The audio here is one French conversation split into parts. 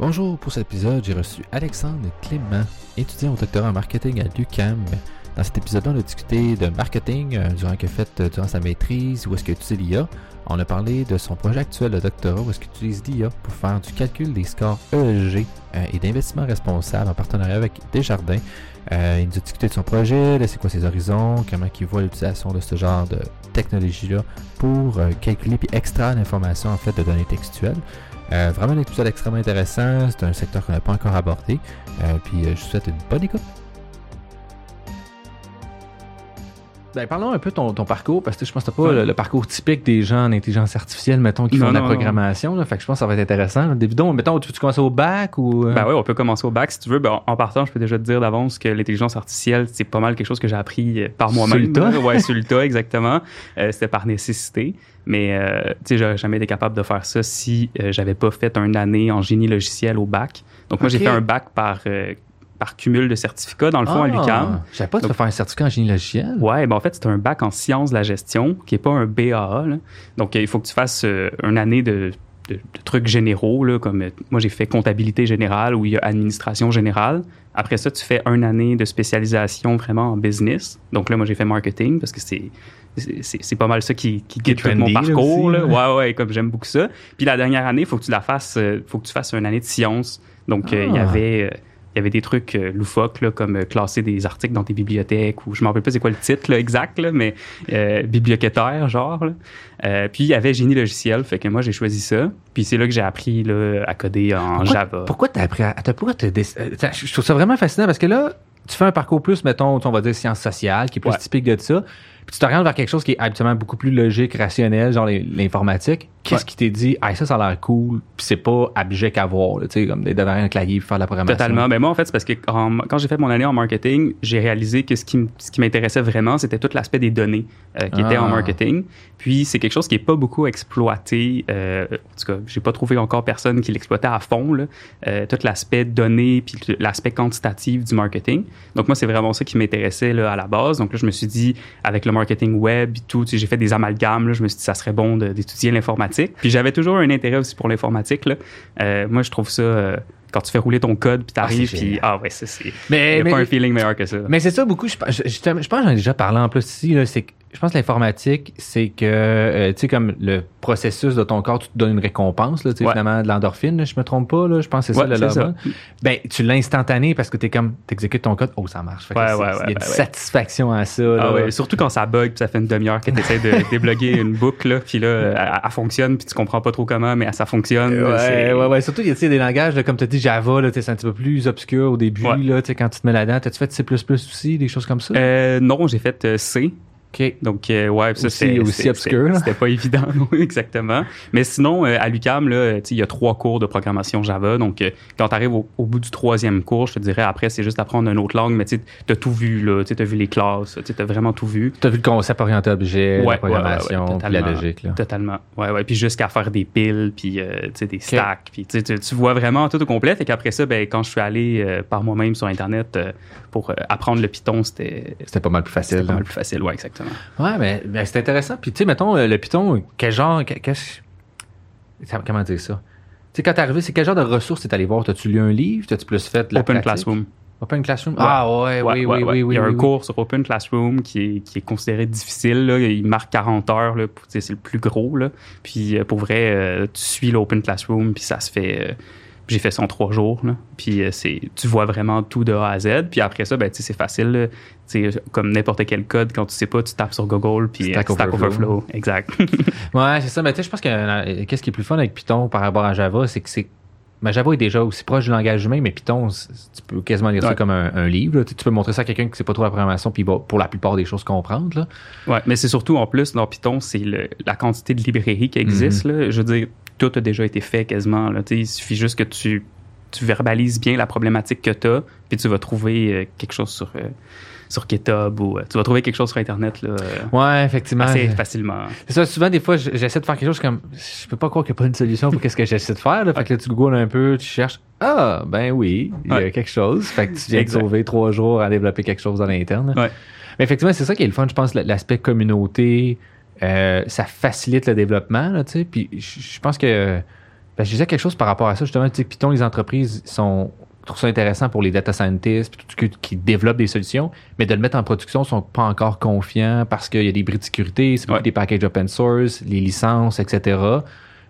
Bonjour, pour cet épisode, j'ai reçu Alexandre Clément, étudiant au doctorat en marketing à l'UCAM. Dans cet épisode-là, on a discuté de marketing euh, durant a fait euh, durant sa maîtrise, où est-ce qu'il utilise l'IA. On a parlé de son projet actuel de doctorat, où est-ce qu'il utilise l'IA pour faire du calcul des scores ESG euh, et d'investissement responsable en partenariat avec Desjardins. Il nous a discuté de son projet, de c'est quoi ses horizons, comment il voit l'utilisation de ce genre de technologie-là pour calculer puis extraire l'information en fait de données textuelles. Vraiment un épisode extrêmement intéressant. C'est un secteur qu'on n'a pas encore abordé. Puis je vous souhaite une bonne écoute. Ben, parlons un peu de ton, ton parcours, parce que je pense que t'as pas Ouais. le, le parcours typique des gens en intelligence artificielle, mettons, qui Non, font de la programmation. Là, fait que je pense que ça va être intéressant. Débutons, mettons, tu, tu commences au bac ou. euh? Ben oui, on peut commencer au bac si tu veux. Ben, en partant, je peux déjà te dire d'avance que l'intelligence artificielle, c'est pas mal quelque chose que j'ai appris euh, par moi-même. Sur le tas? Ouais, sur le tas, exactement. Euh, C'était par nécessité. Mais euh, tu sais, j'aurais jamais été capable de faire ça si j'avais pas fait une année en génie logiciel au bac. Donc moi, j'ai fait un bac par, par cumul de certificats, dans le fond, à l'UQAM. Je savais pas que tu faire un certificat en génie logiciel. Ouais, ben en fait, c'est un bac en sciences de la gestion, qui est pas un BAA. là. Donc, euh, il faut que tu fasses euh, une année de, de- de trucs généraux, là, comme euh, moi, j'ai fait comptabilité générale ou il y a administration générale. Après ça, tu fais une année de spécialisation vraiment en business. Donc là, moi, j'ai fait marketing parce que c'est c'est- pas mal ça qui, qui guide tout mon là, parcours. aussi, là. ouais. Ouais, ouais, comme j'aime beaucoup ça. Puis la dernière année, il faut que tu la fasses, faut que tu fasses une année de sciences. Donc, euh, il y Ah. avait... il y avait des trucs euh, loufoques, là, comme euh, classer des articles dans tes bibliothèques, ou je me rappelle pas c'est quoi le titre là, exact, là, mais euh, bibliothécaire, genre. là. Euh, puis il y avait génie logiciel, fait que moi j'ai choisi ça. Puis c'est là que j'ai appris là, à coder en Pourquoi- Java. Pourquoi t'as appris à. Attends, pourquoi attends, je je trouve ça vraiment fascinant parce que là, tu fais un parcours plus, mettons, on va dire sciences sociales, qui est plus Ouais. typique de ça. Puis tu t'orientes vers quelque chose qui est habituellement beaucoup plus logique, rationnel, genre l'informatique. Qu'est-ce Ouais. qui t'est dit, ah, ça, ça a l'air cool, puis c'est pas abject à voir, tu sais, comme devant un clavier puis faire de la programmation. Totalement. Mais moi, en fait, c'est parce que en- quand j'ai fait mon année en marketing, j'ai réalisé que ce qui, ce qui m'intéressait vraiment, c'était tout l'aspect des données euh, qui étaient Ah. en marketing. Puis c'est quelque chose qui est pas beaucoup exploité. Euh, en tout cas, j'ai pas trouvé encore personne qui l'exploitait à fond. Là. Euh, tout l'aspect données puis l'aspect quantitatif du marketing. Donc moi, c'est vraiment ça qui m'intéressait à la base. Donc là, je me suis dit, avec le marketing web et tout, j'ai fait des amalgames. Je me suis dit, ça serait bon d'étudier l'informatique. Puis j'avais toujours un intérêt aussi pour l'informatique. Euh, moi, je trouve ça... quand tu fais rouler ton code, puis t'arrives, c'est puis ah ouais, ça c'est. Il Mais, n'y a mais, pas un feeling meilleur que ça. mais c'est ça beaucoup. Je, je, je, je pense que j'en ai déjà parlé en plus ici. Là, c'est je pense que l'informatique, c'est que, euh, tu sais, comme le processus de ton corps, tu te donnes une récompense, là, tu sais, Ouais. finalement, de l'endorphine, je me trompe pas, là, je pense que c'est Ouais, ça, le ça. Ben, tu l'as instantané parce que t'es comme, t'exécutes ton code, oh, ça marche. Fait Ouais, Il y a une satisfaction à ça, là. Ah ouais, surtout quand ça bug, puis ça fait une demi-heure que tu essaies de débloquer une boucle, là, puis là, elle, elle fonctionne, puis tu comprends pas trop comment, mais ça fonctionne. Ouais, ouais, ouais. Surtout, il y a tu des langages, comme tu as dit, Java, là, c'est un petit peu plus obscur au début, Ouais. là, quand tu te mets là-dedans. T'as-tu fait C++ aussi, des choses comme ça? Euh, non, j'ai fait euh, C. OK. Donc, euh, ouais, ça, c'était aussi obscur. C'était pas évident, exactement. Mais sinon, euh, à l'UCAM, il y a trois cours de programmation Java. Donc, euh, quand tu arrives au, au bout du troisième cours, je te dirais, après, c'est juste apprendre une autre langue, mais tu as tout vu, là. Tu as vu les classes, tu as vraiment tout vu. Tu as vu le concept orienté objet, Ouais, la programmation, ouais, ouais, puis la totalement. logique, là. Totalement. Ouais, ouais. Puis jusqu'à faire des piles, puis tu sais, des stacks. Puis tu, vois vraiment tout au complet. Fait qu'après ça, ben, quand je suis allé par moi-même sur Internet pour euh, apprendre le Python, c'était C'était pas mal plus facile. c'était pas là. mal plus facile. Ouais, exactement. Ouais, mais, mais c'est intéressant. Puis, tu sais, mettons, euh, le Python, quel genre. que- qu'est-ce- ça- comment dire ça? Tu sais, quand t'es arrivé, c'est quel genre de ressources t'es allé voir? T'as-tu lu un livre? T'as-tu plus fait la Open pratique? Classroom. Open Classroom? Ouais. Ah, ouais, Ouais, oui, ouais, oui, ouais. oui, oui. Il y a un oui, cours sur Open Classroom qui est, qui est considéré difficile. Là. Il marque 40 heures. Là, c'est le plus gros. Là. Puis euh, pour vrai, euh, tu suis l'Open Classroom, puis ça se fait. euh, j'ai fait ça en trois jours. Là. Puis euh, c'est, tu vois vraiment tout de A à Z. Puis après ça, ben, c'est facile. comme n'importe quel code, quand tu sais pas, tu tapes sur Google, puis Stack euh, Stack Overflow. Overflow. Exact. Ouais, c'est ça. Mais tu sais, je pense que euh, qu'est-ce qui est plus fun avec Python par rapport à Java, c'est que c'est. Mais Java est déjà aussi proche du langage humain, mais Python, tu peux quasiment lire ça comme un, un livre. Tu tu peux montrer ça à quelqu'un qui sait pas trop la programmation, puis il va pour la plupart des choses comprendre. Là. Ouais, mais c'est surtout en plus dans Python, c'est la quantité de librairies qui existent. Mhm. là. Je veux dire, tout a déjà été fait quasiment. Là. Il suffit juste que tu, tu verbalises bien la problématique que tu as, puis tu vas trouver euh, quelque chose sur, euh, sur GitHub ou euh, tu vas trouver quelque chose sur Internet là, euh, Ouais, effectivement. assez facilement. C'est ça, souvent, des fois, j'essaie de faire quelque chose comme. Je peux pas croire qu'il n'y a pas une solution pour qu'est-ce que j'essaie de faire. Là. Fait que là, tu googles un peu, tu cherches. Ah, ben oui, il y a Ouais. quelque chose. Fait que tu viens de sauver trois jours à développer quelque chose à l'interne. Ouais. Mais effectivement, c'est ça qui est le fun, je pense, l'aspect communauté. euh, ça facilite le développement, là, tu sais. Puis je je pense que Ben, je disais quelque chose par rapport à ça, justement. Tu sais, Python, les entreprises sont je trouve ça intéressant pour les data scientists tout ce qui, développent des solutions, mais de le mettre en production, ils sont pas encore confiants parce qu'il y a des bris de sécurité, c'est beaucoup des packages open source, les licences, etc.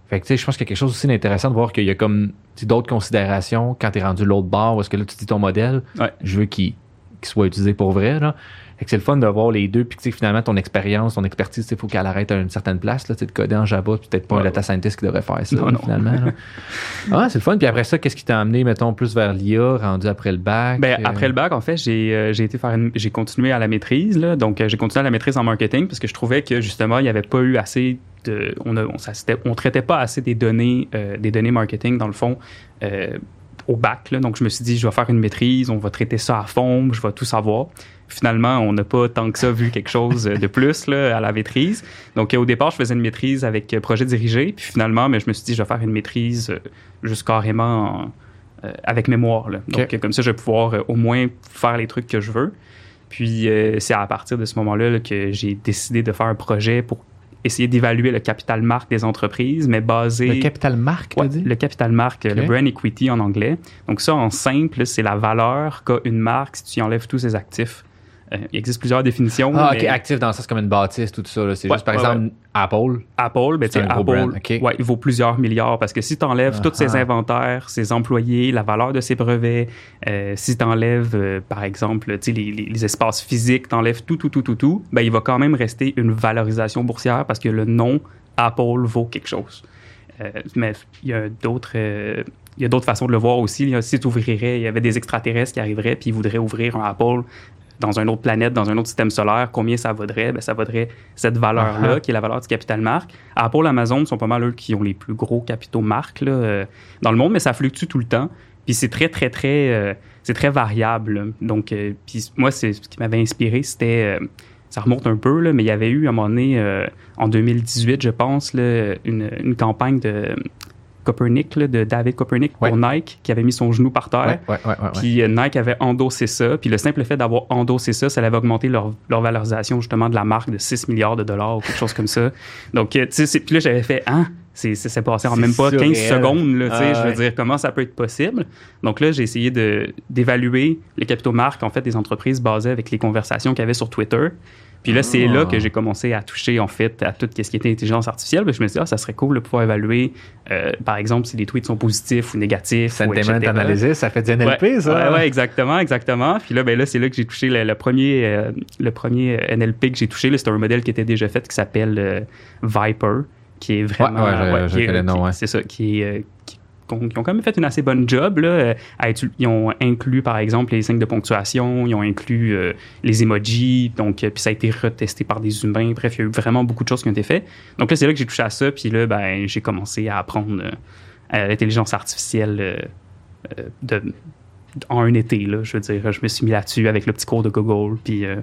Fait que tu sais, je pense qu'il y a quelque chose aussi d'intéressant de voir qu'il y a comme d'autres considérations quand tu es rendu l'autre bord, où est-ce que là tu dis ton modèle, Ouais. je veux qu'il qu'il soit utilisé pour vrai. Là. Fait que c'est le fun de voir les deux, puis que tu sais, finalement ton expérience, ton expertise, il faut qu'elle arrête à une certaine place. Là, tu sais, de coder en Java, puis peut-être pas un data scientist qui devrait faire ça, Non, là, non. finalement. ah, c'est le fun. Puis après ça, qu'est-ce qui t'a amené, mettons, plus vers l'IA, rendu après le bac? Ben, euh, après le bac, en fait, j'ai euh, j'ai été faire une- j'ai continué à la maîtrise là, donc euh, j'ai continué à la maîtrise en marketing parce que je trouvais que justement il n'y avait pas eu assez de on a, on, traitait pas assez des données euh, des données marketing dans le fond euh, au bac là. donc je me suis dit je vais faire une maîtrise, on va traiter ça à fond, je vais tout savoir. Finalement, on n'a pas tant que ça vu quelque chose de plus là, à la maîtrise. Donc, au départ, je faisais une maîtrise avec euh, projet dirigé. Puis finalement, mais je me suis dit, je vais faire une maîtrise euh, juste carrément en- euh, avec mémoire. Là. Donc, comme ça, je vais pouvoir au moins faire les trucs que je veux. Puis, c'est à partir de ce moment-là là, que j'ai décidé de faire un projet pour essayer d'évaluer le capital marque des entreprises, mais basé... Le capital marque, Ouais, dit? le capital marque, le brand equity en anglais. Donc ça, en simple, c'est la valeur qu'a une marque si tu y enlèves tous ses actifs. Euh, il existe plusieurs définitions. Ah, ok, mais actif dans le sens comme une bâtisse, tout ça. C'est Ouais, juste, par ouais, exemple, Apple. Apple, ben, un Apple, brand, ok. ouais, il vaut plusieurs milliards parce que si tu enlèves tous ses Ah. inventaires, ses employés, la valeur de ses brevets, euh, si tu enlèves, par exemple, les, les- les espaces physiques, tu enlèves tout, tout, tout, tout, tout, ben, il va quand même rester une valorisation boursière parce que le nom Apple vaut quelque chose. Euh, mais il y a d'autres. euh, il y a d'autres façons de le voir aussi. Si tu ouvrirais, il y avait des extraterrestres qui arriveraient puis ils voudraient ouvrir un Apple dans une autre planète, dans un autre système solaire, combien ça vaudrait? Ben, ça vaudrait cette valeur-là, Uh-huh. qui est la valeur du capital marque. Apple, Amazon sont pas mal eux qui ont les plus gros capitaux marques là, euh, dans le monde, mais ça fluctue tout le temps. Puis c'est très, très, très, euh, c'est très variable. Donc, euh, puis moi, c'est ce qui m'avait inspiré, c'était, euh, ça remonte un peu, là, mais il y avait eu à un moment donné, en 2018, je pense, là, une, une campagne de Copernic, là, de David Copernic pour Nike, qui avait mis son genou par terre. Ouais, ouais. Puis euh, Nike avait endossé ça. Puis le simple fait d'avoir endossé ça, ça avait augmenté leur, leur valorisation justement de la marque de 6 milliards de dollars ou quelque chose comme ça. Donc, euh, tu sais, puis là, j'avais fait, hein, c'est passé en même pas 15 surréel. secondes, là, tu sais, Ah, je veux dire, comment ça peut être possible? Donc là, j'ai essayé d'évaluer les capitaux marques, en fait, des entreprises basées avec les conversations qu'il y avait sur Twitter. Puis là, c'est Ah. là que j'ai commencé à toucher, en fait, à tout ce qui était intelligence artificielle. Puis je me suis dit, ah, ça serait cool de pouvoir évaluer, euh, par exemple, si les tweets sont positifs ou négatifs. ou Sentiment etc. analysis, ça fait du NLP, Ouais, ça? Ouais, ouais, exactement, exactement. Puis là, ben là, c'est là que j'ai touché le, le premier, euh, le premier euh, NLP que j'ai touché. C'est un modèle qui était déjà fait qui s'appelle euh, Viper, qui est vraiment. Ouais, ouais, ouais. C'est ça, qui est. euh, qui- ont quand même fait une assez bonne job. Là, euh, à ils ont inclus, par exemple, les signes de ponctuation, ils ont inclus euh, les emojis, donc, euh, puis ça a été retesté par des humains. Bref, il y a eu vraiment beaucoup de choses qui ont été faites. Donc là, c'est là que j'ai touché à ça, puis là, ben, j'ai commencé à apprendre euh, l'intelligence artificielle euh, de, en un été, là, je veux dire, je me suis mis là-dessus avec le petit cours de Google, puis euh,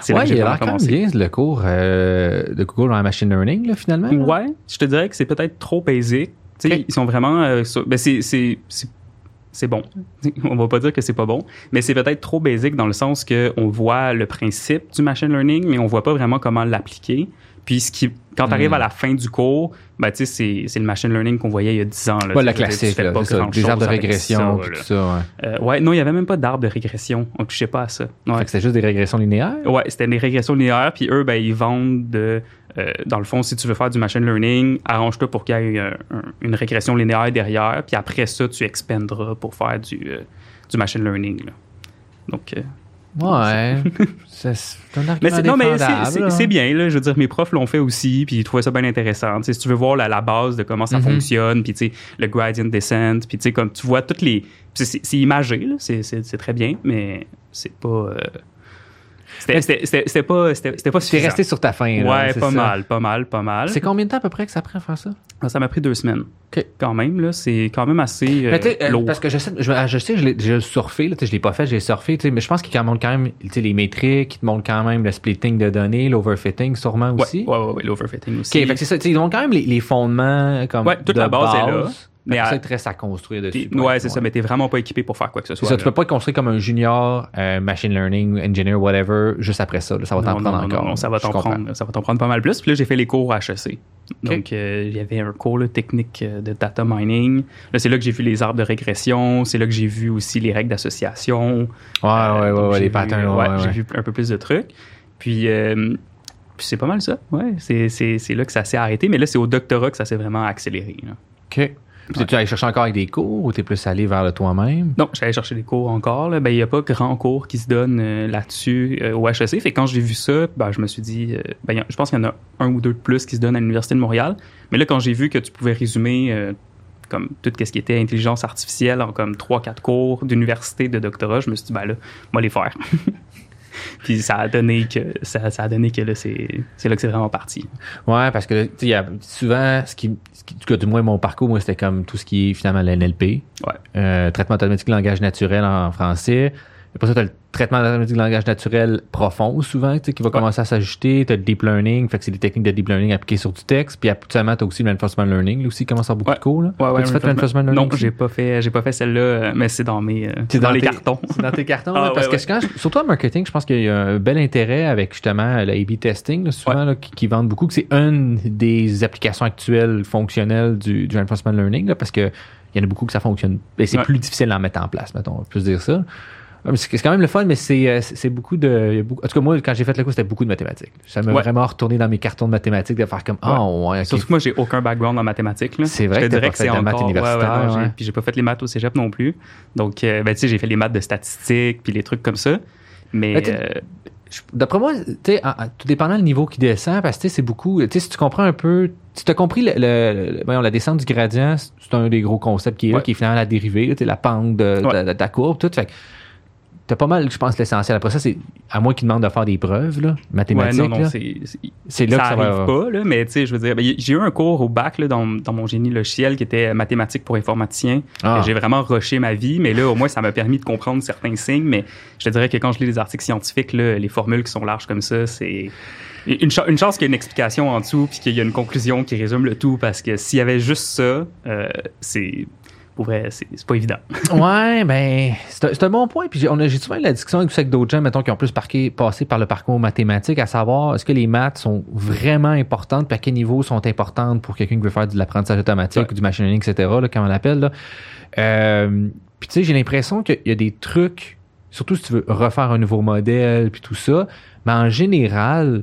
c'est là Ouais, que j'ai vraiment commencé. bien le cours euh, de Google dans la machine learning, là, finalement. là. Ouais, je te dirais que c'est peut-être trop basic. Ils sont vraiment. euh, sur- ben c'est, c'est, c'est, c'est bon. On va pas dire que c'est pas bon, mais c'est peut-être trop basic dans le sens que on voit le principe du machine learning, mais on voit pas vraiment comment l'appliquer. Puis ce qui, quand tu arrives Hmm. à la fin du cours, ben, c'est, c'est le machine learning qu'on voyait il y a 10 ans. Là, dire, tu classique, là, pas ça, des arbres de régression, ça, tout ça, ouais. Euh, ouais, non, il y avait même pas d'arbre de régression. On touchait pas à ça. Ouais. Fait que c'était juste des régressions linéaires? Ouais, c'était des régressions linéaires, puis eux, ben, ils vendent de. euh, dans le fond, si tu veux faire du machine learning, arrange-toi pour qu'il y ait un- une régression linéaire derrière, puis après ça, tu expandras pour faire du, euh, du machine learning. là. Donc, euh, Ouais. c'est un mais argument c'est, non, mais c'est, bien, là. Je veux dire, mes profs l'ont fait aussi, puis ils trouvaient ça bien intéressant. Si tu veux voir la, la base de comment ça Mhm. fonctionne, puis tu sais, le gradient descent, puis tu sais, comme tu vois toutes les. C'est, imagé, là. C'est, c'est, c'est très bien, mais c'est pas. euh, c'était, c'était, c'était, c'était pas, c'était, c'était pas suffisant. resté sur ta fin. là, Ouais, pas ça. mal, pas mal, pas mal. C'est combien de temps à peu près que ça prend à faire ça? Ah, Ça m'a pris deux semaines. OK. Quand même, là, c'est quand même assez euh, euh, lourd. parce que je sais, je, je sais, je l'ai surfé, là, je l'ai pas fait, j'ai surfé, mais je pense qu'il montre quand même les métriques, il te montre quand même le splitting de données, l'overfitting sûrement Ouais, aussi. ouais, ouais, ouais, l'overfitting aussi. OK, c'est ça, ils ont quand même les, les fondements comme Ouais, toute de la base est là. Mais ça, à- il te reste à construire dessus. ouais, c'est ça, mais t'es vraiment pas équipé pour faire quoi que ce soit. ça, tu peux pas te construire comme un junior, euh, machine learning, engineer, whatever, juste après ça. là. ça va t'en prendre non, encore. non, ça va t'en prendre, ça va t'en prendre pas mal plus. Puis là, j'ai fait les cours HEC. Donc, euh, il y avait un cours là, technique euh, de data mining. Là, c'est là que j'ai vu les arbres de régression. C'est là que j'ai vu aussi les règles d'association. Ouais, Euh, ouais, ouais, ouais, les patterns, ouais, ouais, j'ai vu un peu plus de trucs. Puis, euh, puis c'est pas mal ça. Ouais, c'est, c'est, c'est là que ça s'est arrêté. Mais là, c'est au doctorat que ça s'est vraiment accéléré. là. OK. Tu allé chercher encore avec des cours ou t'es plus allé vers le toi-même? Non, j'allais chercher des cours encore. Ben, il n'y a pas grand cours qui se donne euh, là-dessus euh, au HEC. Fait quand j'ai vu ça, ben, je me suis dit, euh, ben, je pense qu'il y en a un ou deux de plus qui se donnent à l'Université de Montréal. Mais là, quand j'ai vu que tu pouvais résumer comme tout ce qui était intelligence artificielle en comme trois, quatre cours d'université, de doctorat, je me suis dit, ben là, moi les faire. Puis ça a donné que ça, ça a donné que là, c'est, c'est là que c'est vraiment parti. Ouais, parce que tu sais, souvent, ce qui, ce qui, tout cas, du moins mon parcours, moi, c'était comme tout ce qui est finalement l'NLP, Ouais. euh, traitement automatique langage naturel en français. Après ça, tu as le traitement de langage naturel profond, souvent, tu sais, qui va Ouais. commencer à s'ajouter. Tu as le deep learning, fait que c'est des techniques de deep learning appliquées sur du texte. Puis actuellement, tu as aussi le reinforcement learning, là, aussi, qui commence à beaucoup Ouais. de cours. Là. Ouais, ouais, As-tu fait le reinforcement learning? Non, j'ai pas fait, j'ai pas fait celle-là, euh, mais c'est dans mes, euh, C'est dans, les tes- cartons. C'est dans tes cartons, Ah, là, parce que quand surtout en marketing, je pense qu'il y a un bel intérêt avec justement le A-B testing, là, souvent, là, qui, qui vendent beaucoup, que c'est une des applications actuelles fonctionnelles du, du reinforcement learning, là, parce que il y en a beaucoup que ça fonctionne. Et c'est plus difficile à mettre en place, mettons, on peut se dire ça. Mais C'est c'est quand même le fun, mais c'est euh, c'est c'est beaucoup de. beaucoup- en tout cas, moi, quand j'ai fait le coup, c'était beaucoup de mathématiques. Ça m'a Ouais. vraiment retourné dans mes cartons de mathématiques de faire comme Ah, ouais, ok. Surtout que moi, j'ai aucun background en mathématiques. C'est vrai Je que pas fait de maths universitaire, ouais. Puis j'ai pas fait les maths au cégep non plus. Donc, euh, ben, tu sais, j'ai fait les maths de statistiques puis les trucs comme ça. Mais Ben, euh, D'après moi, tu sais, en- en- tout dépendant du niveau qui descend, parce que tu sais, c'est beaucoup. Tu sais, si tu comprends un peu, si tu as compris le, le- le- voyons, la descente du gradient, c'est c'est un des gros concepts qui est là, Ouais. qui est finalement la dérivée, là, la pente de, de- Ouais. de ta courbe, tout. Fait que t'as pas mal, je pense, l'essentiel. Après ça, c'est à moins qu'ils demandent de faire des preuves là, ouais, mathématiques. non, non, c'est, là ça que ça arrive va. pas, là, mais tu sais, je veux dire, ben, j'ai eu un cours au bac là, dans, dans mon génie logiciel qui était mathématiques pour informaticiens. Ah. J'ai vraiment rushé ma vie, mais là, au moins, ça m'a permis de comprendre certains signes. Mais je te dirais que quand je lis les articles scientifiques, là, les formules qui sont larges comme ça, c'est une, une chance qu'il y ait une explication en dessous puis qu'il y a une conclusion qui résume le tout parce que s'il y avait juste ça, euh, c'est pour vrai, c'est pas évident. Ouais, ben, c'est un, bon point. Puis j'ai on a- j'ai souvent eu la discussion avec d'autres gens, mettons, qui ont plus parqué- passé par le parcours mathématique, à savoir est-ce que les maths sont vraiment importantes, puis à quel niveau sont importantes pour quelqu'un qui veut faire de l'apprentissage automatique Ouais. ou du machine learning, etc., là, comme on l'appelle. Euh, puis tu sais, j'ai l'impression qu'il y a des trucs, surtout si tu veux refaire un nouveau modèle, puis tout ça, mais en général,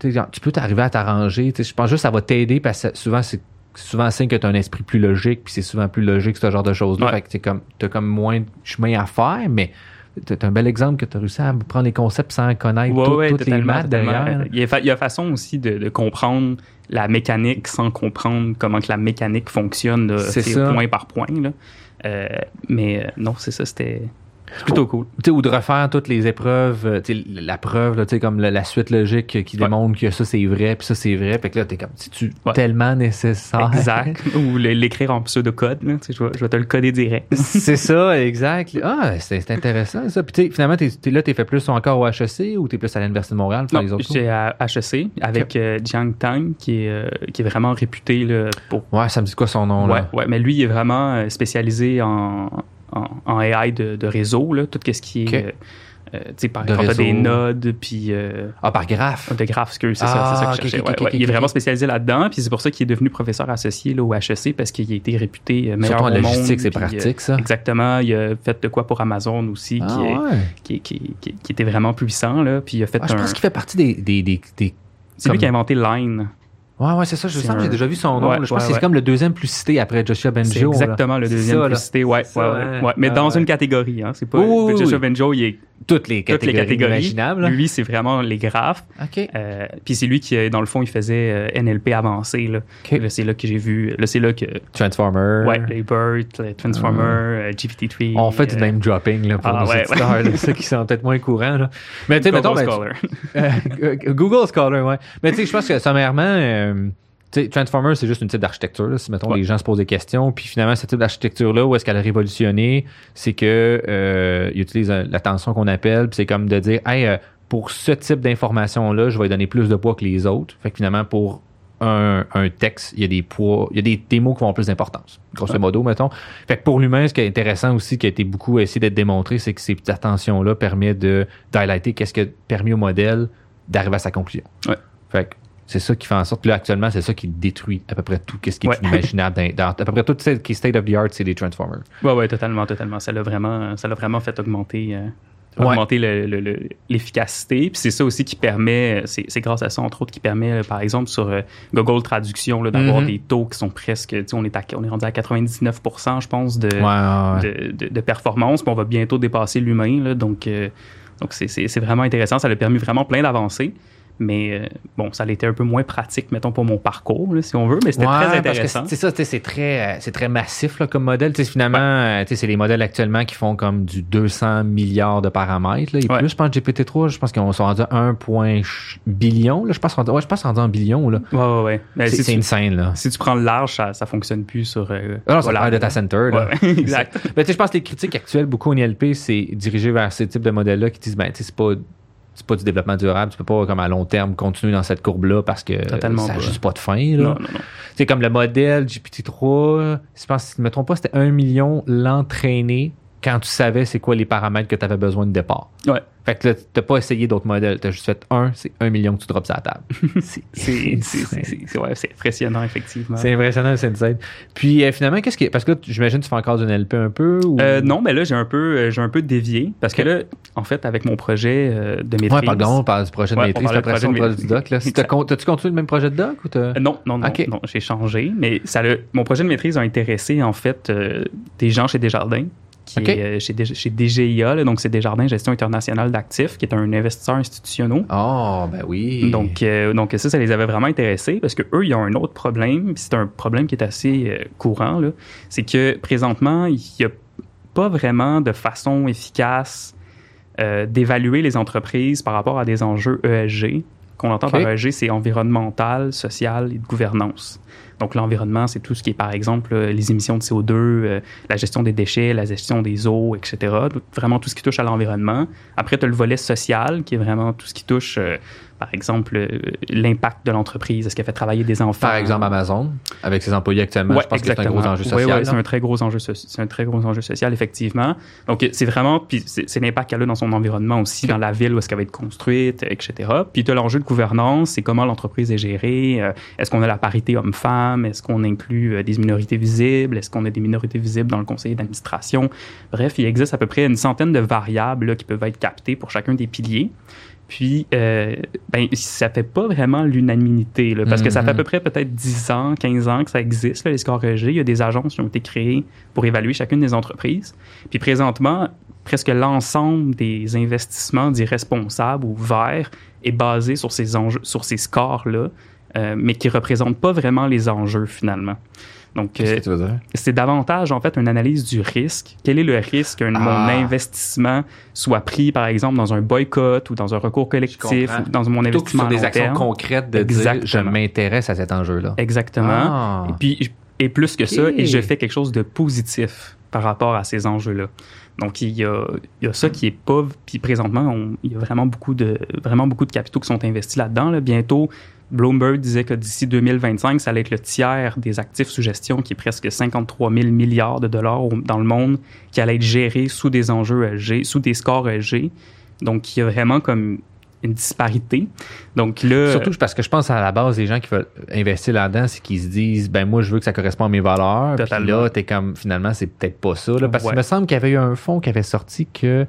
tu peux t'arriver à t'arranger. Je pense juste que ça va t'aider parce que souvent, c'est souvent signe que tu as un esprit plus logique, puis c'est souvent plus logique ce genre de choses-là. Ouais. Fait que t'es comme, t'as comme moins de chemin à faire, mais t'as un bel exemple que tu as réussi à prendre les concepts sans connaître Ouais, tout- ouais, toutes les maths derrière. Il y, a, fa- il y a façon aussi de, de comprendre la mécanique sans comprendre comment que la mécanique fonctionne là, C'est point par point. Là. Euh, mais euh, non, c'est ça, c'était c'est plutôt cool. Tu sais, ou de refaire toutes les épreuves, euh, tu la preuve, là, tu sais, comme la, la suite logique qui Ouais. démontre que ça c'est vrai, puis ça c'est vrai, puis que là t'es comme, Ouais. tellement nécessaire? Exact. Ou l'écrire en pseudocode. Là, tu je, vais, je vais te le coder direct. c'est ça, exact. Ah, c'est intéressant ça. Puis tu finalement, t'es, là, t'es fait plus encore au HEC ou t'es plus à l'Université de Montréal pour Non, les autres j'étais à HEC avec euh, Jiang Tang, qui est, euh, qui est vraiment réputé là, pour? Ouais, ça me dit quoi son nom Ouais, là? ouais, mais lui, il est vraiment spécialisé en, en, en AI de, de réseau, là, tout ce qui est, Ok. euh, euh, tu sais, par De exemple, des nodes, puis euh, Ah, par graphe. de graphes, que c'est Ah, ça, que ok, je cherchais. Ouais, ouais. il est vraiment spécialisé là-dedans, puis c'est pour ça qu'il est devenu professeur associé là, au HEC, parce qu'il a été réputé euh, meilleur Surtout en au monde. logistique, c'est pratique ça. Exactement, il a fait de quoi pour Amazon aussi, Ah, qui, est- ouais. qui, est- qui, qui- qui était vraiment puissant, là, puis il a fait Ah, je pense qu'il fait partie des. des, des, des- C'est lui qui a inventé Line. Ouais, ouais, c'est ça. Je sens que un- j'ai déjà vu son nom. Ouais. Je pense que c'est comme le deuxième plus cité après Joshua Benjo. C'est là. exactement le deuxième ça, plus cité, ouais, ça, ouais. Mais Ah, dans une catégorie, hein. C'est pas oui, Joshua oui. Benjo, il est Toutes les toutes les catégories, catégories. imaginables. Lui, c'est vraiment les graphes. OK. Euh, puis c'est lui qui, dans le fond, il faisait euh, NLP avancé. Là. OK. Là, c'est là que j'ai vu. Là, c'est là que. Transformer. Ouais, les BERT, les Transformer, euh, GPT-3. On fait du euh, name dropping là, pour ah, nos ouais, auditeurs, ceux qui sont peut-être moins courants. Là. Mais tu sais, mettons, Google ben, Scholar. Euh, Google Scholar, ouais. Mais tu sais, je pense que sommairement, euh, tu sais, Transformer, c'est juste une type d'architecture. là. Si, mettons, Ouais. les gens se posent des questions, puis finalement, ce type d'architecture-là, où est-ce qu'elle a révolutionné, c'est que euh, il utilise euh, la tension qu'on appelle, puis c'est comme de dire, hey, euh, pour ce type d'information-là, je vais donner plus de poids que les autres. Fait que finalement, pour un, un texte, il y a des poids, il y a des, des mots qui vont avoir plus d'importance. Grosso modo, mettons. Fait que pour l'humain, ce qui est intéressant aussi, qui a été beaucoup essayé d'être démontré, c'est que ces petites attentions-là permettent de d'highlighter qu'est-ce qui a permis au modèle d'arriver à sa conclusion. Ouais. Fait que c'est ça qui fait en sorte que là, actuellement, c'est ça qui détruit à peu près tout ce qui est Ouais. imaginable. Dans, dans- à peu près tout ce qui est state of the art, c'est des Transformers. Ouais, ouais, totalement, totalement. Ça l'a vraiment, ça vraiment fait augmenter, euh, Ouais. augmenter le- le- le- l'efficacité. Puis c'est ça aussi qui permet, c'est grâce à ça, entre autres, qui permet, euh, par exemple, sur euh, Google Traduction, d'avoir Mhm. des taux qui sont presque, on est, à- on est rendu à 99% je pense, de, Ouais, ouais, ouais. de, de- de performance. Puis on va bientôt dépasser l'humain. Donc, euh, donc c'est vraiment intéressant. Ça a permis vraiment plein d'avancées. Mais euh, bon, ça été un peu moins pratique, mettons, pour mon parcours, là, si on veut. Mais c'était Ouais, très intéressant. c'est ça, c'est très, euh, c'est très massif là, comme modèle. Finalement, euh, c'est les modèles actuellement qui font comme du 200 milliards de paramètres. Là, et Ouais. plus, je pense, GPT-3, je pense qu'ils sont rendus à 1 point ch- billion. Là, je pense, ouais, je pense en billion. Là. Ouais, ouais, ouais. Mais C'est, si tu- insane. Là. si tu prends le large, ça, ça fonctionne plus sur. Euh, Alors, voilà. de data center. Là. Exact. Ben, tu sais, je pense que les critiques actuelles, beaucoup en ILP, c'est dirigé vers ce type de modèle-là qui disent, ben, tu sais, c'est pas, c'est pas du développement durable. Tu peux pas, comme à long terme, continuer dans cette courbe-là parce que Totalement ça n'a juste pas de fin. Là. Non, non, non. C'est comme le modèle GPT-3, je pense, si je ne me trompe pas, c'était un million l'entraîner quand tu savais c'est quoi les paramètres que tu avais besoin de départ. Ouais. Fait que là, t'as pas essayé d'autres modèles. T'as juste fait un, c'est un million que tu drops sur la table. c'est ouais, impressionnant, effectivement. c'est impressionnant, c'est insane. Puis euh, finalement, qu'est-ce qui. Parce que là, j'imagine que tu fais encore du NLP un peu ou... Euh, non, mais là, j'ai un peu, euh, un peu dévié parce que là, en fait, avec mon projet euh, de maîtrise. Ouais, pardon, on parle du projet de Ouais, maîtrise, après ça, on projet de parle du doc. T'as-tu continué le même projet de doc ou t'as? Non, non, non, j'ai changé, mais ça l'a- mon projet de maîtrise a intéressé en fait des gens chez Desjardins, qui est euh, chez, DGIA, là, donc c'est Desjardins Gestion internationale d'actifs, qui est un investisseur institutionnel. Oh, ben oui. Donc, euh, donc ça, ça les avait vraiment intéressés parce que eux, ils ont un autre problème. C'est un problème qui est assez euh, courant. C'est que présentement, il n'y a pas vraiment de façon efficace euh, d'évaluer les entreprises par rapport à des enjeux ESG. Qu'on entend par ESG, c'est environnemental, social et de gouvernance. Donc l'environnement, c'est tout ce qui est, par exemple, euh, les émissions de CO2, euh, la gestion des déchets, la gestion des eaux, etc. Vraiment tout ce qui touche à l'environnement. Après, tu as le volet social, qui est vraiment tout ce qui touche, euh, par exemple, euh, l'impact de l'entreprise. Est-ce qu'elle fait travailler des enfants? Par exemple, Amazon, avec ses employés actuellement, Ouais, je pense que c'est un gros enjeu social. ouais, c'est un très gros enjeu, c'est un très gros enjeu social, effectivement. Donc, c'est vraiment, puis c'est l'impact qu'elle a dans son environnement aussi, dans la ville où est-ce qu'elle va être construite, etc. Puis, tu as l'enjeu de gouvernance, c'est comment l'entreprise est gérée. Est-ce qu'on a la parité homme-femme? Est-ce qu'on inclut euh, des minorités visibles? Est-ce qu'on a des minorités visibles dans le conseil d'administration? Bref, il existe à peu près une centaine de variables là, qui peuvent être captées pour chacun des piliers. Puis, euh, ben, ça fait pas vraiment l'unanimité, parce que ça fait à Mhm. peu près peut-être 10 ans, 15 ans que ça existe, là, les scores ESG. Il y a des agences qui ont été créées pour évaluer chacune des entreprises. Puis présentement, presque l'ensemble des investissements dits responsables ou verts est basé sur ces, enjeux, sur ces scores-là, euh, mais qui représentent pas vraiment les enjeux finalement. Donc, Qu'est-ce euh, que tu veux dire? c'est davantage en fait une analyse du risque. Quel est le risque que Ah. mon investissement soit pris, par exemple, dans un boycott ou dans un recours collectif ou dans mon investissement sur à des long actions terme. concrètes de dire Exactement. je m'intéresse à cet enjeu-là. Exactement. Ah. Et puis, et plus que ça, et je fais quelque chose de positif par rapport à ces enjeux-là. Donc, il y a, il y a ça qui est pas... Puis présentement, on- il y a vraiment beaucoup de, vraiment beaucoup de capitaux qui sont investis là-dedans. là. Bientôt, Bloomberg disait que d'ici 2025, ça allait être le tiers des actifs sous gestion, qui est presque 53 000 milliards de dollars dans le monde, qui allait être géré sous des enjeux ESG, sous des scores ESG. Donc, il y a vraiment comme une disparité. Donc là... Surtout parce que je pense à la base, les gens qui veulent investir là-dedans, c'est qu'ils se disent, ben moi, je veux que ça corresponde à mes valeurs. Puis là, t'es comme, finalement, c'est peut-être pas ça. là. parce Ouais. qu'il me semble qu'il y avait eu un fonds qui avait sorti que.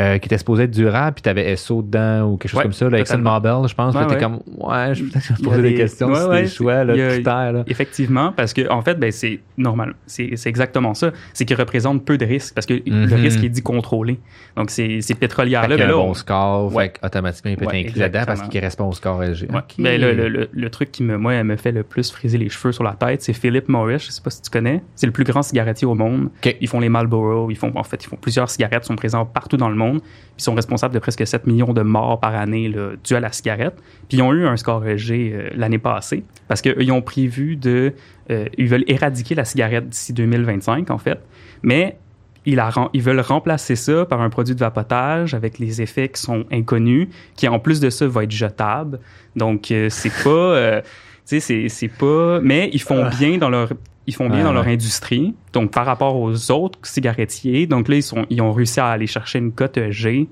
Euh, qui était supposé être durable, puis t'avais SO dedans ou quelque chose Ouais, comme ça, là, totalement. Mobil, je pense. Ouais, t'es ouais. comme, ouais, je a poser des des- questions ouais, sur ouais, des choix, là, a- critères. Là. Effectivement, parce que en fait, ben, c'est normal. C'est c'est exactement ça. C'est qu'il représente peu de risques parce que Mhm. le risque est dit contrôlé. Donc, ces, pétrolières-là, ben un là, bon on- score, Ouais. fait qu'automatiquement, il peut Ouais, être inclus là-dedans parce qu'il correspond au score LG. Ouais. Ok. Ben, le, le- le- le truc qui me, moi, me fait le plus friser les cheveux sur la tête, c'est Philip Morris. Je sais pas si tu connais. C'est le plus grand cigarettier au monde. Ils font les Marlboro. Ils font, en fait, ils font plusieurs cigarettes. Ils sont présents partout dans le Ils sont responsables de presque 7 millions de morts par année là, dues à la cigarette. Puis ils ont eu un score ESG euh, l'année passée parce qu'ils ont prévu de... euh, ils veulent éradiquer la cigarette d'ici 2025, en fait. Mais ils, veulent remplacer ça par un produit de vapotage avec les effets qui sont inconnus, qui en plus de ça va être jetable. Donc, euh, c'est pas... Tu sais, c'est pas. Mais ils font bien dans leur. Ils font bien Ouais, dans leur ouais. industrie. Donc, par rapport aux autres cigarettiers, donc là, ils, sont, ils ont réussi à aller chercher une cote G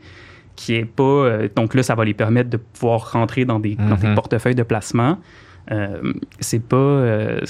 qui est pas. euh, donc là, ça va les permettre de pouvoir rentrer dans des, dans des Mhm. portefeuilles de placement. Euh, c'est pas. euh,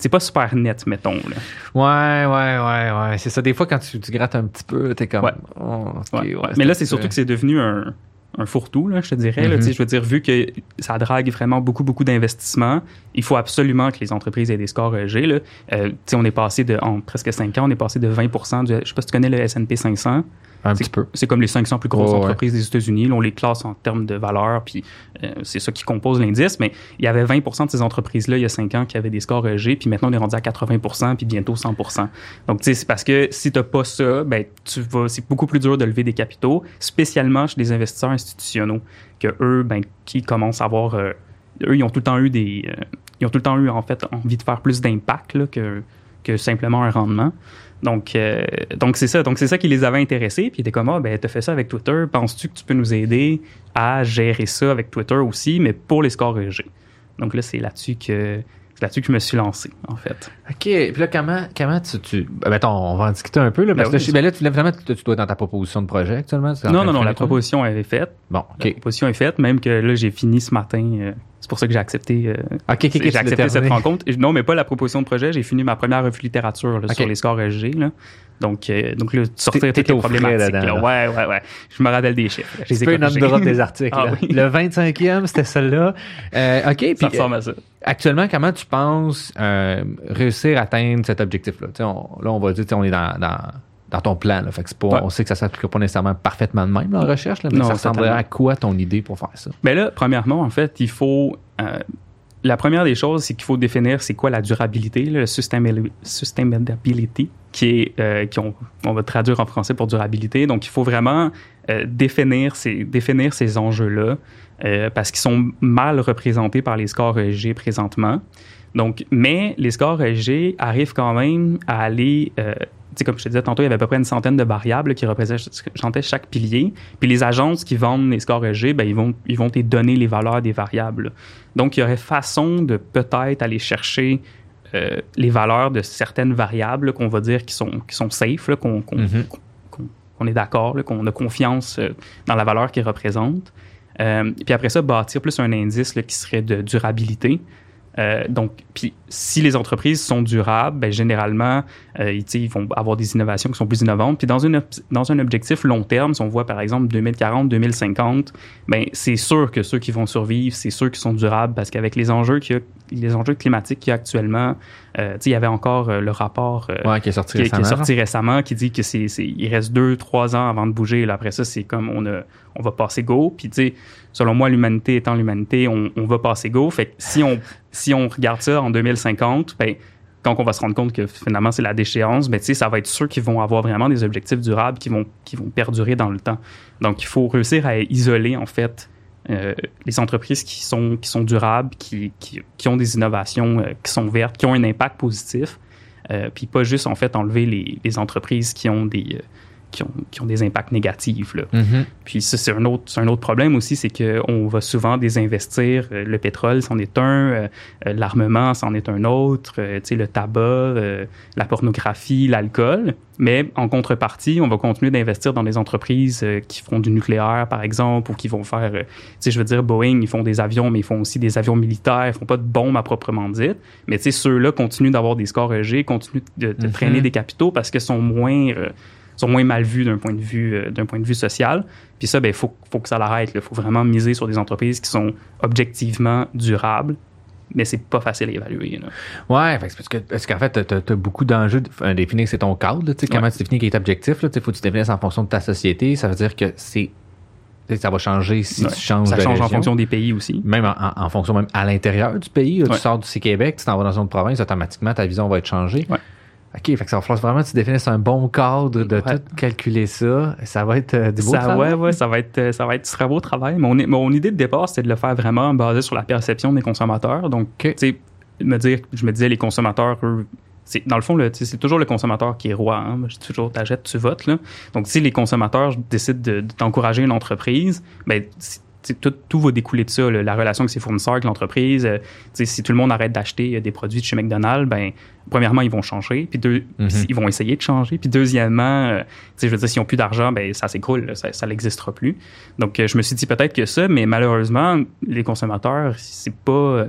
c'est pas super net, mettons. Là. Ouais, ouais, ouais, ouais. C'est ça. Des fois, quand tu, tu grattes un petit peu, t'es comme. Ouais. oh, Ouais. Mais là, c'est surtout que c'est devenu un, un fourre-tout, là, je te dirais. là. Mhm. Tu sais, Je veux dire, vu que ça drague vraiment beaucoup, beaucoup d'investissements, il faut absolument que les entreprises aient des scores euh, G. Là. Euh, tu sais, on est passé de, en presque 5 ans, on est passé de 20 du, Je sais pas si tu connais le S&P 500. Un c'est- petit peu. C'est comme les 500 plus grosses ouais. entreprises des États-Unis. On les classe en termes de valeur, puis euh, c'est ça qui compose l'indice. Mais il y avait 20% de ces entreprises-là il y a 5 ans qui avaient des scores G, puis maintenant on est rendu à 80% puis bientôt 100% Donc, tu sais, c'est parce que si tu n'as pas ça, ben, tu vas, c'est beaucoup plus dur de lever des capitaux, spécialement chez des investisseurs institutionnels, que eux, ben, qui commencent à avoir. euh, eux, ils ont tout le temps eu des. euh, ils ont tout le temps eu, en fait, envie de faire plus d'impact que, que simplement un rendement. Donc, euh, donc c'est ça. Donc, c'est ça qui les avait intéressés. Puis, ils étaient comme, ah, ben, t'as fait ça avec Twitter. Penses-tu que tu peux nous aider à gérer ça avec Twitter aussi, mais pour les scores EG? Donc, là, c'est là-dessus que, c'est là-dessus que je me suis lancé, en fait. OK. Puis là, comment, comment tu. tu... Ben, mettons, on va en discuter un peu. Là, parce Ben oui, je- ben là, tu, finalement, tu, tu dois être dans ta proposition de projet actuellement. Non, non, non, la proposition elle est faite. Bon, La OK. proposition est faite, même que là, j'ai fini ce matin. euh, c'est pour ça que j'ai accepté, euh, OK, OK, OK. j'ai accepté cette rencontre. Non, mais pas la proposition de projet. J'ai fini ma première revue littérature là, sur les scores. Là. Donc, euh, donc là, sortir toutes les problématiques. dedans, là. Ouais, ouais, ouais. Je me rappelle des chiffres. Je les ai drop des articles. Ah oui. Le 25e, c'était celle-là. Euh, OK. Puis, Ça ressemble à ça. actuellement, comment tu penses euh, réussir à atteindre cet objectif-là? Là, on va dire, tu sais, on est dans, dans, dans ton plan. Là, fait que c'est pas, Ouais. On sait que ça ne s'appliquera pas nécessairement parfaitement de même dans la recherche, là, mais Non, ça ressemblerait à quoi ton idée pour faire ça? Mais là, premièrement, en fait, il faut. euh, la première des choses, c'est qu'il faut définir c'est quoi la durabilité, là, le sustainabili- sustainability, qui est, euh, qui on, on va traduire en français pour durabilité. Donc, il faut vraiment euh, définir ces, définir ces enjeux-là parce qu'ils sont mal représentés par les scores ESG présentement. Donc, mais les scores ESG arrivent quand même à aller. Comme je te disais tantôt, il y avait à peu près une centaine de variables qui représentaient chaque pilier. Puis les agences qui vendent les scores ESG, ben, ils vont, ils vont te donner les valeurs des variables. Donc, il y aurait façon de peut-être aller chercher euh, les valeurs de certaines variables qu'on va dire qui sont, qui sont safe, là, qu'on est d'accord, qu'on a confiance euh, dans la valeur qu'ils représentent. Euh, puis après ça, bâtir plus un indice là, qui serait de durabilité. Euh, donc, puis si les entreprises sont durables, ben, généralement, euh, ils, vont avoir des innovations qui sont plus innovantes. Puis dans, une, dans un objectif long terme, si on voit par exemple 2040, 2050, ben, c'est sûr que ceux qui vont survivre, c'est ceux qui sont durables parce qu'avec les enjeux, qu'il y a, les enjeux climatiques qu'il y a actuellement, euh, il y avait encore le rapport Ouais, qui est sorti qui, qui récemment. est sorti récemment, qui dit que c'est, c'est- il reste deux, trois ans avant de bouger. Là, après ça, c'est comme on, a, on va passer go. Puis, tu sais, selon moi, l'humanité étant l'humanité, on, on va passer go. Fait que si on, si on regarde ça en 2050, ben, quand on va se rendre compte que finalement c'est la déchéance, ben, ça va être ceux qui vont avoir vraiment des objectifs durables qui vont, qui vont perdurer dans le temps. Donc, il faut réussir à isoler, en fait, euh, les entreprises qui sont, qui sont durables, qui, qui, ont des innovations euh, qui sont vertes, qui ont un impact positif. Euh, puis pas juste en fait enlever les, entreprises qui ont des qui ont, qui ont des impacts négatifs. Là. Mhm. Puis ça, c'est un autre, c'est un autre problème aussi, c'est qu'on va souvent désinvestir. Euh, le pétrole, c'en est un. euh, euh, L'armement, c'en est un autre. euh, tu sais, le tabac, euh, la pornographie, l'alcool. Mais en contrepartie, on va continuer d'investir dans des entreprises qui font du nucléaire, par exemple, ou qui vont faire... tu sais, je veux dire, Boeing, ils font des avions, mais ils font aussi des avions militaires. Ils font pas de bombes à proprement dit. Mais tu sais, ceux-là continuent d'avoir des scores EG, continuent de, de Mhm. traîner des capitaux parce qu'ils sont moins... sont moins mal vus d'un point de vue euh, d'un point de vue social. Puis ça, ben faut faut que ça l'arrête. Il faut vraiment miser sur des entreprises qui sont objectivement durables, mais c'est pas facile à évaluer. Là. Ouais, fait parce que parce qu'en fait, t'as as, beaucoup d'enjeux de définir c'est ton cadre, là, tu comment Ouais. tu définis quel est objectif, tu sais, faut que tu définisses en fonction de ta société. Ça veut dire que c'est tu ça va changer si Ouais. tu changes Ça de change en fonction des pays aussi. Même en, en- en fonction même à l'intérieur du pays. là, Ouais. Tu sors du Québec, tu t'en vas dans une autre province, automatiquement ta vision va être changée. Ouais. OK, fait que ça va falloir vraiment que tu définisses un bon cadre de Ouais. tout calculer ça. Ça va être euh, du beau Ça, travail. ouais, ouais, ça va être, euh, ça va être du très beau travail. Mon, mon idée de départ, c'était de le faire vraiment basé sur la perception des consommateurs. Donc, tu sais, me dire, je me disais, les consommateurs, eux, c'est, dans le fond, c'est toujours le consommateur qui est roi. Hein? Je dis toujours, t'achètes, tu votes. Là. Donc, si les consommateurs décident de, de t'encourager une entreprise, ben, si- tout, tout va découler de ça, la relation avec ses fournisseurs, avec l'entreprise. Euh, si tout le monde arrête d'acheter euh, des produits de chez McDonald's, ben, premièrement, ils vont changer, puis deux, mhm. ils vont essayer de changer. Puis deuxièmement, euh, je veux dire, s'ils n'ont plus d'argent, ben, ça s'écroule, ça, ça n'existera plus. Donc, je me suis dit peut-être que ça, mais malheureusement, les consommateurs, c'est pas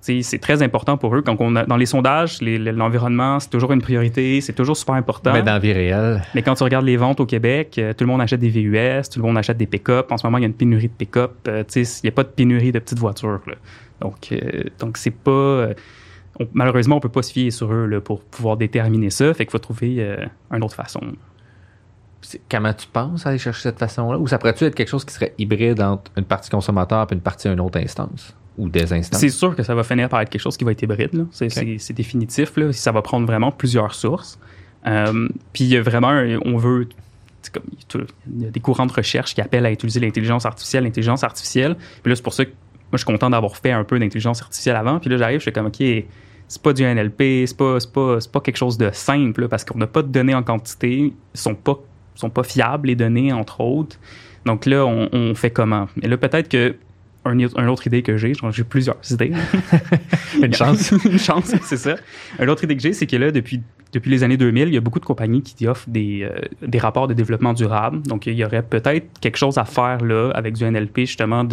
c'est très important pour eux. Quand on dans les sondages, l'environnement, c'est toujours une priorité, c'est toujours super important. Mais dans la vie réelle. Mais quand tu regardes les ventes au Québec, euh, tout le monde achète des VUS, tout le monde achète des pick-up. En ce moment, il y a une pénurie de pick-up. Euh, il n'y a pas de pénurie de petites voitures. Donc, euh, donc c'est pas. malheureusement, on peut pas se fier sur eux là, pour pouvoir déterminer ça. Fait qu'il faut trouver une autre façon. Comment tu penses aller chercher cette façon-là? Ou ça pourrait-tu être quelque chose qui serait hybride entre une partie consommateur et une partie à une autre instance? Ou des instances? C'est sûr que ça va finir par être quelque chose qui va être hybride. C'est définitif. Là. Ça va prendre vraiment plusieurs sources. Euh, puis il y a vraiment, on veut, comme, il y a des courants de recherche qui appellent à utiliser l'intelligence artificielle, l'intelligence artificielle. Puis là, c'est pour ça que moi, je suis content d'avoir fait un peu d'intelligence artificielle avant. Puis là, j'arrive, je suis comme, OK, c'est pas du NLP, c'est pas, pas, pas quelque chose de simple, parce qu'on n'a pas de données en quantité, ils sont pas, sont pas fiables, les données, entre autres. Donc là, on, on fait comment? Et là, peut-être que une autre idée que j'ai, j'ai plusieurs idées. une chance. une chance, c'est ça. Une autre idée que j'ai, c'est que là, depuis, depuis les années 2000, il y a beaucoup de compagnies qui offrent des, euh, des rapports de développement durable. Donc, il y aurait peut-être quelque chose à faire là avec du NLP, justement,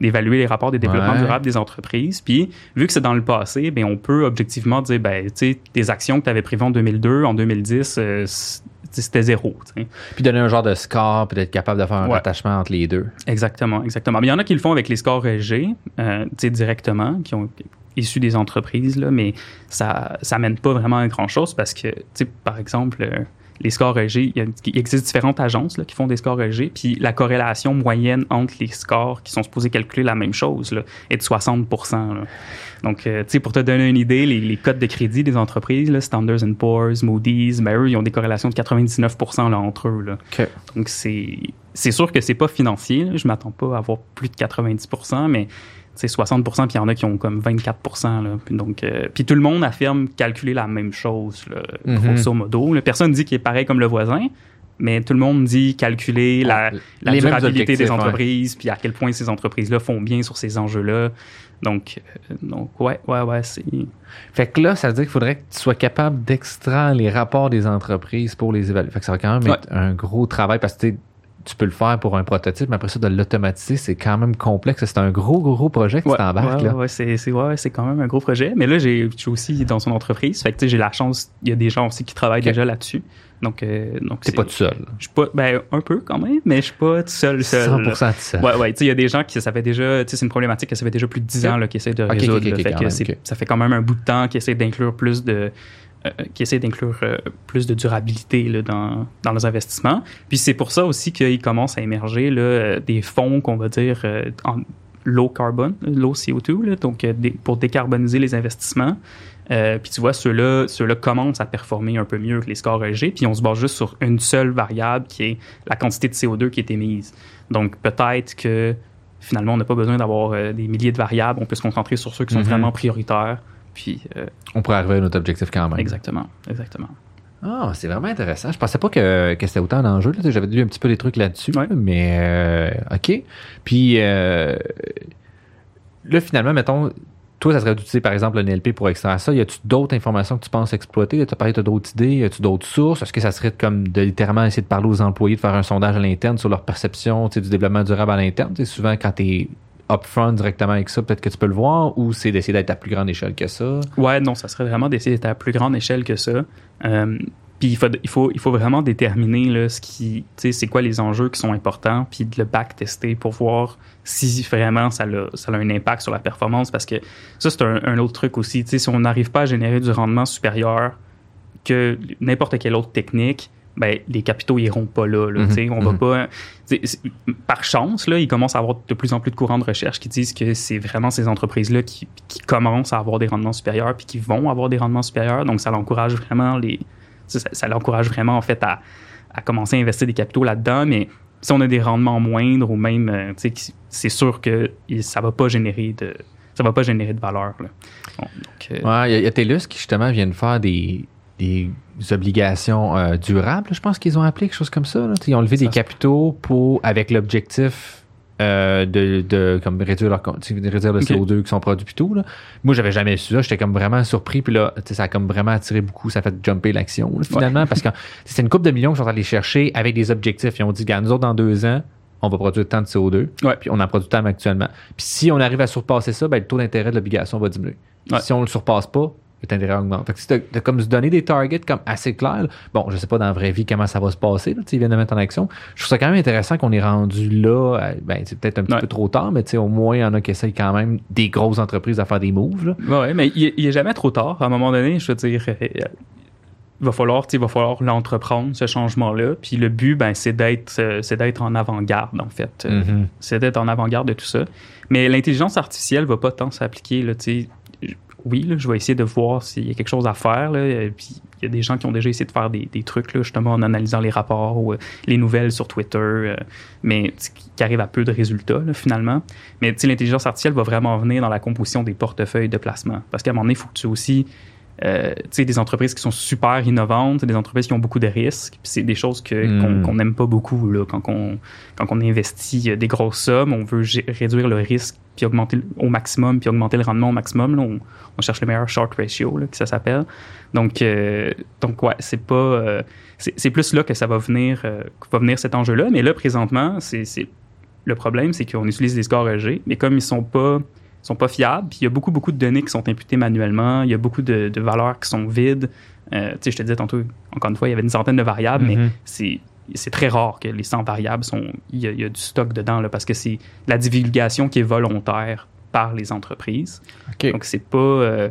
d'évaluer les rapports de développement durable des entreprises. Puis, vu que c'est dans le passé, ben, on peut objectivement dire, ben, tu sais, des actions que tu avais prévues en 2002, en 2010, c'était zéro. Puis donner un genre de score, peut être capable de faire un rattachement entre les deux. Exactement, exactement. Mais il y en a qui le font avec les scores EG, euh, directement, qui ont issus des entreprises, là, mais ça ça mène pas vraiment à grand chose parce que, par exemple, euh, les scores EG, il, existe différentes agences là, qui font des scores EG, puis la corrélation moyenne entre les scores qui sont supposés calculer la même chose là, est de 60 Donc, euh, tu sais, pour te donner une idée, les, les, codes de crédit des entreprises, là, Standards Poor's, Moody's, ben, eux, ils ont des corrélations de 99 là, entre eux. Là. Donc, c'est, sûr que c'est pas financier. Là. Je m'attends pas à avoir plus de 90% mais 60% puis il y en a qui ont comme 24 là. Donc, euh, puis tout le monde affirme calculer la même chose, là, mm-hmm. grosso modo. Personne dit qu'il est pareil comme le voisin, mais tout le monde dit calculer la, la durabilité des entreprises, puis à quel point ces entreprises-là font bien sur ces enjeux-là. Donc, euh, donc ouais, ouais, ouais, c'est... Fait que là, ça veut dire qu'il faudrait que tu sois capable d'extraire les rapports des entreprises pour les évaluer. Fait que ça va quand même être un gros travail parce que tu peux le faire pour un prototype, mais après ça, de l'automatiser, c'est quand même complexe. C'est un gros, gros, projet que tu t'embarques. Ouais, ouais, c'est, c'est, ouais, c'est quand même un gros projet. Mais là, j'ai, je suis aussi dans son entreprise. Fait que j'ai la chance, il y a des gens aussi qui travaillent déjà là-dessus. Donc, euh, donc T'es pas tout seul. Je suis pas, ben, un peu quand même, mais je suis pas tout seul, seul. 100% tout seul. Ouais, ouais, tu sais, il y a des gens qui, ça fait déjà, tu sais, c'est une problématique que ça fait déjà plus de 10 ans, là, qui essaient de résoudre. fait que ça fait quand même un bout de temps qui essaient d'inclure plus de, qui essaie d'inclure euh, plus de durabilité là, dans, dans leurs investissements. Puis c'est pour ça aussi qu'il commence à émerger là, euh, des fonds qu'on va dire en low carbon, low CO2, là, donc pour décarboniser les investissements. puis tu vois, ceux-là, ceux-là commencent à performer un peu mieux que les scores EG, puis on se base juste sur une seule variable qui est la quantité de CO2 qui est émise. Donc peut-être que finalement, on n'a pas besoin d'avoir des milliers de variables, on peut se concentrer sur ceux qui sont mm-hmm. vraiment prioritaires puis, euh, on pourrait arriver à notre objectif quand même. Exactement, exactement. Ah, c'est vraiment intéressant. Je pensais pas que, que c'était autant d'enjeux. J'avais lu un petit peu des trucs là-dessus, mais euh, OK. Puis euh, là, finalement, mettons, toi, ça serait d'utiliser par exemple le NLP pour extraire ça. Y a-tu d'autres informations que tu penses exploiter? Tu as parlé de d'autres idées? Y a-tu d'autres sources? Est-ce que ça serait comme de littéralement essayer de parler aux employés, de faire un sondage à l'interne sur leur perception du développement durable à l'interne? Souvent, quand tu es upfront directement avec ça, peut-être que tu peux le voir, ou c'est d'essayer d'être à plus grande échelle que ça? Ouais, non, ça serait vraiment d'essayer d'être à plus grande échelle que ça. Euh, puis il faut, il, faut, il faut vraiment déterminer ce qui, c'est quoi les enjeux qui sont importants, puis de le back-tester pour voir si vraiment ça a, ça a un impact sur la performance. Parce que ça, c'est un, autre truc aussi. Si on n'arrive pas à générer du rendement supérieur que n'importe quelle autre technique, ben, les capitaux iront pas là. là mhm. On va mhm. pas. Par chance, là, il commence à avoir de plus en plus de courants de recherche qui disent que c'est vraiment ces entreprises-là qui, qui, commencent à avoir des rendements supérieurs puis qui vont avoir des rendements supérieurs. Donc, ça l'encourage vraiment les. Ça, ça l'encourage vraiment en fait à, à, commencer à investir des capitaux là-dedans. Mais si on a des rendements moindres ou même, euh, c'est sûr que ça va pas générer de ça va pas générer de valeur. Là. Euh, il y, a TELUS qui justement vient de faire des, des obligations euh, durables, je pense qu'ils ont appelé quelque chose comme ça. Ils ont levé des capitaux pour avec l'objectif euh, de, de comme réduire leur réduire le Ok. CO2 qui sont produits puis tout là. Moi j'avais jamais su ça, j'étais comme vraiment surpris puis là ça a comme vraiment attiré beaucoup, ça a fait jumper l'action finalement parce que c'est une coupe de millions qui sont allés chercher avec des objectifs. Ils ont dit gars nous autres dans deux ans on va produire tant de CO2 Ouais. puis on en produit tant actuellement. Puis si on arrive à surpasser ça, ben, le taux d'intérêt de l'obligation va diminuer. Ouais. Si on le surpasse pas, le taux d'intérêt augmente. Fait que si t'as- t'as comme se donner des targets comme assez clairs, bon, je sais pas dans la vraie vie comment ça va se passer, là, tu ils viennent de mettre en action. Je trouve ça quand même intéressant qu'on est rendu là, ben, c'est peut-être un petit Ouais. peu trop tard, mais tu au moins, il y en a qui essayent quand même des grosses entreprises à faire des moves. Ouais, mais il, il est jamais trop tard. À un moment donné, je veux dire, euh, il va falloir, tu il va falloir l'entreprendre, ce changement-là. Puis le but, ben, c'est d'être, euh, c'est d'être en avant-garde, en fait. Euh, Mhm. C'est d'être en avant-garde de tout ça. Mais l'intelligence artificielle va pas tant s'appliquer, là, tu Oui, je vais essayer de voir s'il y a quelque chose à faire. Puis il y a des gens qui ont déjà essayé de faire des, trucs, justement, en analysant les rapports ou euh, les nouvelles sur Twitter, euh, mais qui arrivent à peu de résultats, finalement. Mais l'intelligence artificielle va vraiment venir dans la composition des portefeuilles de placement. Parce qu'à un moment donné, il faut que tu aussi euh, des entreprises qui sont super innovantes, des entreprises qui ont beaucoup de risques, c'est des choses que, Mm. qu'on, n'aime pas beaucoup là, quand, on, quand on investit euh, des grosses sommes, on veut réduire le risque puis augmenter le- au maximum, puis augmenter le rendement au maximum. Là, on, on cherche le meilleur short ratio, là, que ça s'appelle. Donc, euh, donc ouais, c'est pas, euh, c'est, c'est plus là que ça va venir, que va venir cet enjeu-là. Mais là, présentement, c'est, c'est le problème, c'est qu'on utilise des scores EG, mais comme ils sont pas sont pas fiables, puis il y a beaucoup, beaucoup de données qui sont imputées manuellement, il y a beaucoup de, de valeurs qui sont vides. Euh, tu sais, je te disais tantôt, encore une fois, il y avait une centaine de variables, mais Mhm. c'est c'est très rare que les 100 variables sont il y a, il y a du stock dedans là, parce que c'est la divulgation qui est volontaire par les entreprises. OK. Donc c'est pas euh,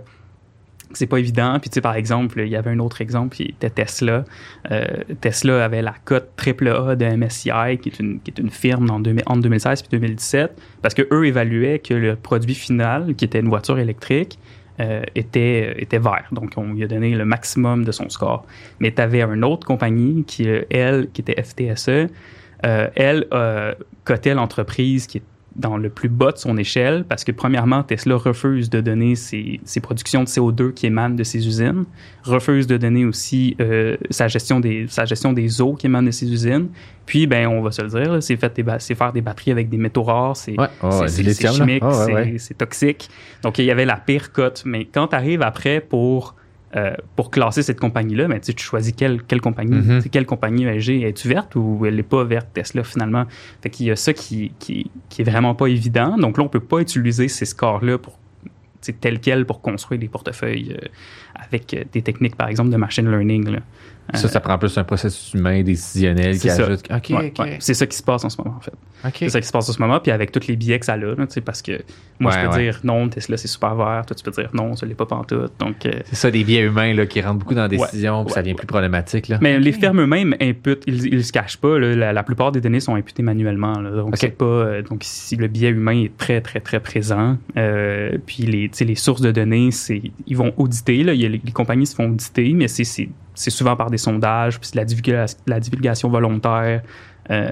c'est pas évident. Puis tu sais par exemple, il y avait un autre exemple qui était Tesla. Euh, Tesla avait la cote AAA de MSCI qui est une qui est une firme en 2000 entre 2016 et 2017 parce que eux évaluaient que le produit final qui était une voiture électrique euh, était, était vert. Donc, on lui a donné le maximum de son score. Mais tu avais une autre compagnie, qui, euh, elle, qui était FTSE, elle euh, cotait l'entreprise qui est dans le plus bas de son échelle parce que, premièrement, Tesla refuse de donner ses, ses productions de CO2 qui émanent de ses usines, refuse de donner aussi euh, sa, gestion des, sa gestion des eaux qui émanent de ses usines. Puis, ben, on va se le dire, c'est, fait des ba- c'est faire des batteries avec des métaux rares, c'est, Ouais, là. chimique, ouais, c'est, ouais. c'est toxique. Donc, il y avait la pire cote. Mais quand tu arrives après pour, euh, pour classer cette compagnie-là, ben, tu choisis quelle, quelle compagnie. Sais, Quelle compagnie ESG est-tu verte ou elle n'est pas verte, Tesla, finalement? Fait qu'il y a ça qui, qui, qui est vraiment pas évident. Donc là, on peut pas utiliser ces scores-là pour tel quel pour construire des portefeuilles euh, avec euh, des techniques, par exemple, de machine learning. Là. Ça, ça prend plus un processus humain décisionnel qui ça. ajoute. Ouais, ouais. C'est ça qui se passe en ce moment, en fait. C'est ça qui se passe en ce moment, puis avec tous les biais que ça a, là, parce que moi, Ouais, je peux dire non, Tesla, c'est super vert. Toi, tu peux dire non, ça l'est pas pantoute. Donc, euh, C'est ça, des biais humains là, qui rentrent beaucoup dans la décision, puis ça devient plus problématique. Là. Mais les firmes eux-mêmes imputent, ils, ils se cachent pas. là. la, la plupart des données sont imputées manuellement. là. donc c'est pas, euh, donc si le biais humain est très très très présent, euh, puis les, les sources de données, c'est, ils vont auditer. Là, y a les, les compagnies se font auditer, mais c'est, c'est, souvent par des sondages, puis de la, divulga- la divulgation volontaire. Euh,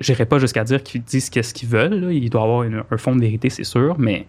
J'irai pas jusqu'à dire qu'ils disent qu'est-ce qu'ils veulent. là. Il doit y avoir un fond de vérité, c'est sûr, mais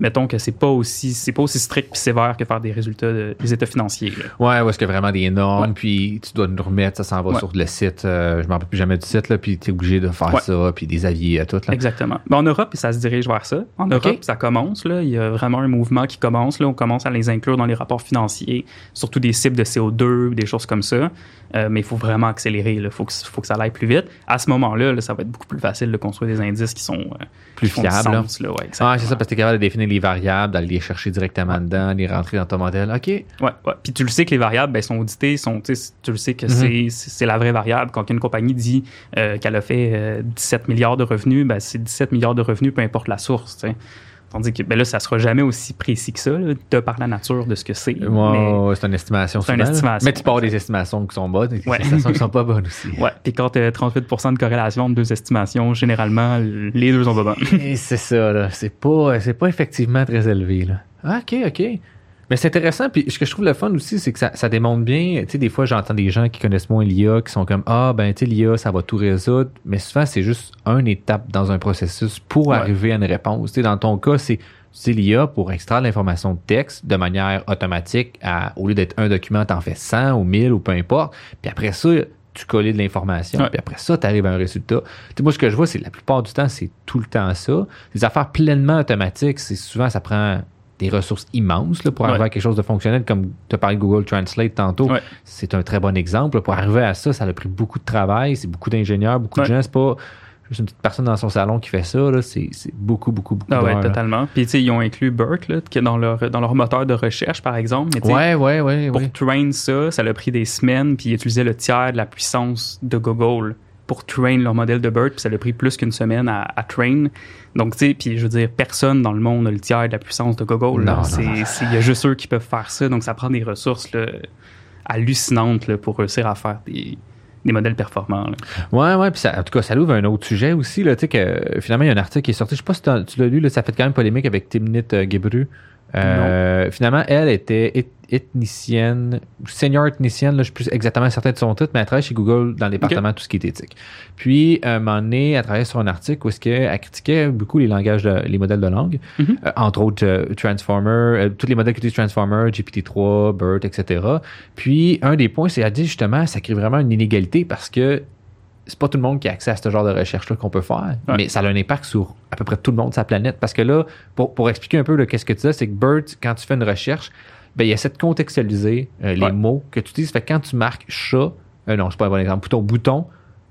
mettons que c'est pas aussi c'est pas aussi strict puis sévère que faire des résultats de- des états financiers. là. Ouais, où est-ce qu'il y a vraiment des normes, Ouais. puis tu dois nous remettre, ça s'en va Ouais. sur le site, euh, je m'en rappelle plus jamais du site, là, puis tu es obligé de faire Ouais. ça, puis des avis à tout. Là. Exactement. Mais en Europe, ça se dirige vers ça. En Europe, ça commence. Là. Il y a vraiment un mouvement qui commence. Là. On commence à les inclure dans les rapports financiers, surtout des cibles de CO2, des choses comme ça. Euh, mais il faut vraiment accélérer. Il faut que, faut que ça aille plus vite. À ce moment-là, là, ça va être beaucoup plus facile de construire des indices qui sont euh, Plus qui font du fiable. là. sens, là. Ouais, Ah, c'est ça, parce que tu es capable de définir les variables, d'aller les chercher directement dedans, les rentrer dans ton modèle. OK. Ouais, ouais. Puis tu le sais que les variables ben, sont auditées, sont, tu le sais que Mhm. c'est- la vraie variable. Quand une compagnie dit euh, qu'elle a fait euh, 17 milliards de revenus, ben, c'est 17 milliards de revenus, peu importe la source. Tandis que ben là, ça sera jamais aussi précis que ça, là, de par la nature de ce que c'est. C'est une estimation. C'est une estimation, Mais tu pars des estimations qui sont bonnes et des Ouais. estimations qui sont pas bonnes aussi. Ouais, puis quand tu as 38% de corrélation entre deux estimations, généralement, les deux sont pas bonnes. C'est ça, là. C'est pas, c'est pas effectivement très élevé, là. Ah, OK, OK. Mais c'est intéressant. Puis ce que je trouve le fun aussi, c'est que ça, ça démontre bien. Tu sais, des fois, j'entends des gens qui connaissent moins l'IA qui sont comme Ah, ben, tu sais, l'IA, ça va tout résoudre. Mais souvent, c'est juste une étape dans un processus pour Ouais. arriver à une réponse. Tu sais, dans ton cas, c'est c'est l'IA pour extraire l'information de texte de manière automatique. À, au lieu d'être un document, t'en fais 100 ou 1000 ou peu importe. Puis après ça, tu coller de l'information. Ouais. Puis après ça, tu arrives à un résultat. Tu sais, moi, ce que je vois, c'est la plupart du temps, c'est tout le temps ça. Les affaires pleinement automatiques, c'est souvent, ça prend des ressources immenses là, pour arriver Ouais. à quelque chose de fonctionnel, comme tu as parlé de Google Translate tantôt. Ouais. C'est un très bon exemple. Pour arriver à ça, ça a pris beaucoup de travail, c'est beaucoup d'ingénieurs, beaucoup de gens. C'est pas juste une petite personne dans son salon qui fait ça. C'est beaucoup, beaucoup, beaucoup Ah ouais, totalement. Puis, tu sais, ils ont inclus BERT, là, qui est dans leur, dans leur moteur de recherche, par exemple. Mais, Ouais, ouais, ouais. pour train ça, ça a pris des semaines, puis ils utilisaient le tiers de la puissance de Google pour train leur modèle de BERT, puis ça a pris plus qu'une semaine à, à train. Donc, tu sais, puis je veux dire, personne dans le monde n'a le tiers de la puissance de Google. Il y a juste eux qui peuvent faire ça, donc ça prend des ressources là, hallucinantes là, pour réussir à faire des, des modèles performants. là. Ouais, ouais, puis en tout cas, ça ouvre un autre sujet aussi, là, tu sais, que finalement, il y a un article qui est sorti, je sais pas si tu l'as lu, là, ça fait quand même polémique avec Timnit euh, Gebru. Euh, finalement, elle était eth- ethnicienne, senior ethnicienne, là, je suis plus exactement certain de son titre, mais elle travaille chez Google dans le département de tout ce qui est éthique. Puis, à un moment donné, elle travaillait sur un article où est-ce qu'elle critiquait beaucoup les langages, de- les modèles de langue, Mhm. euh, entre autres euh, Transformer, euh, tous les modèles qui utilisent Transformer, GPT-3, BERT, etc. Puis, un des points, c'est qu'elle dit justement, ça crée vraiment une inégalité parce que c'est pas tout le monde qui a accès à ce genre de recherche-là qu'on peut faire, Ouais. mais ça a un impact sur à peu près tout le monde de sa planète. Parce que là, pour, pour expliquer un peu là, qu'est-ce que tu dis, c'est que BERT, quand tu fais une recherche, ben, il essaie de contextualiser euh, les Ouais. mots que tu utilises. Fait que quand tu marques chat, euh, non, c'est pas un bon exemple, bouton, bouton,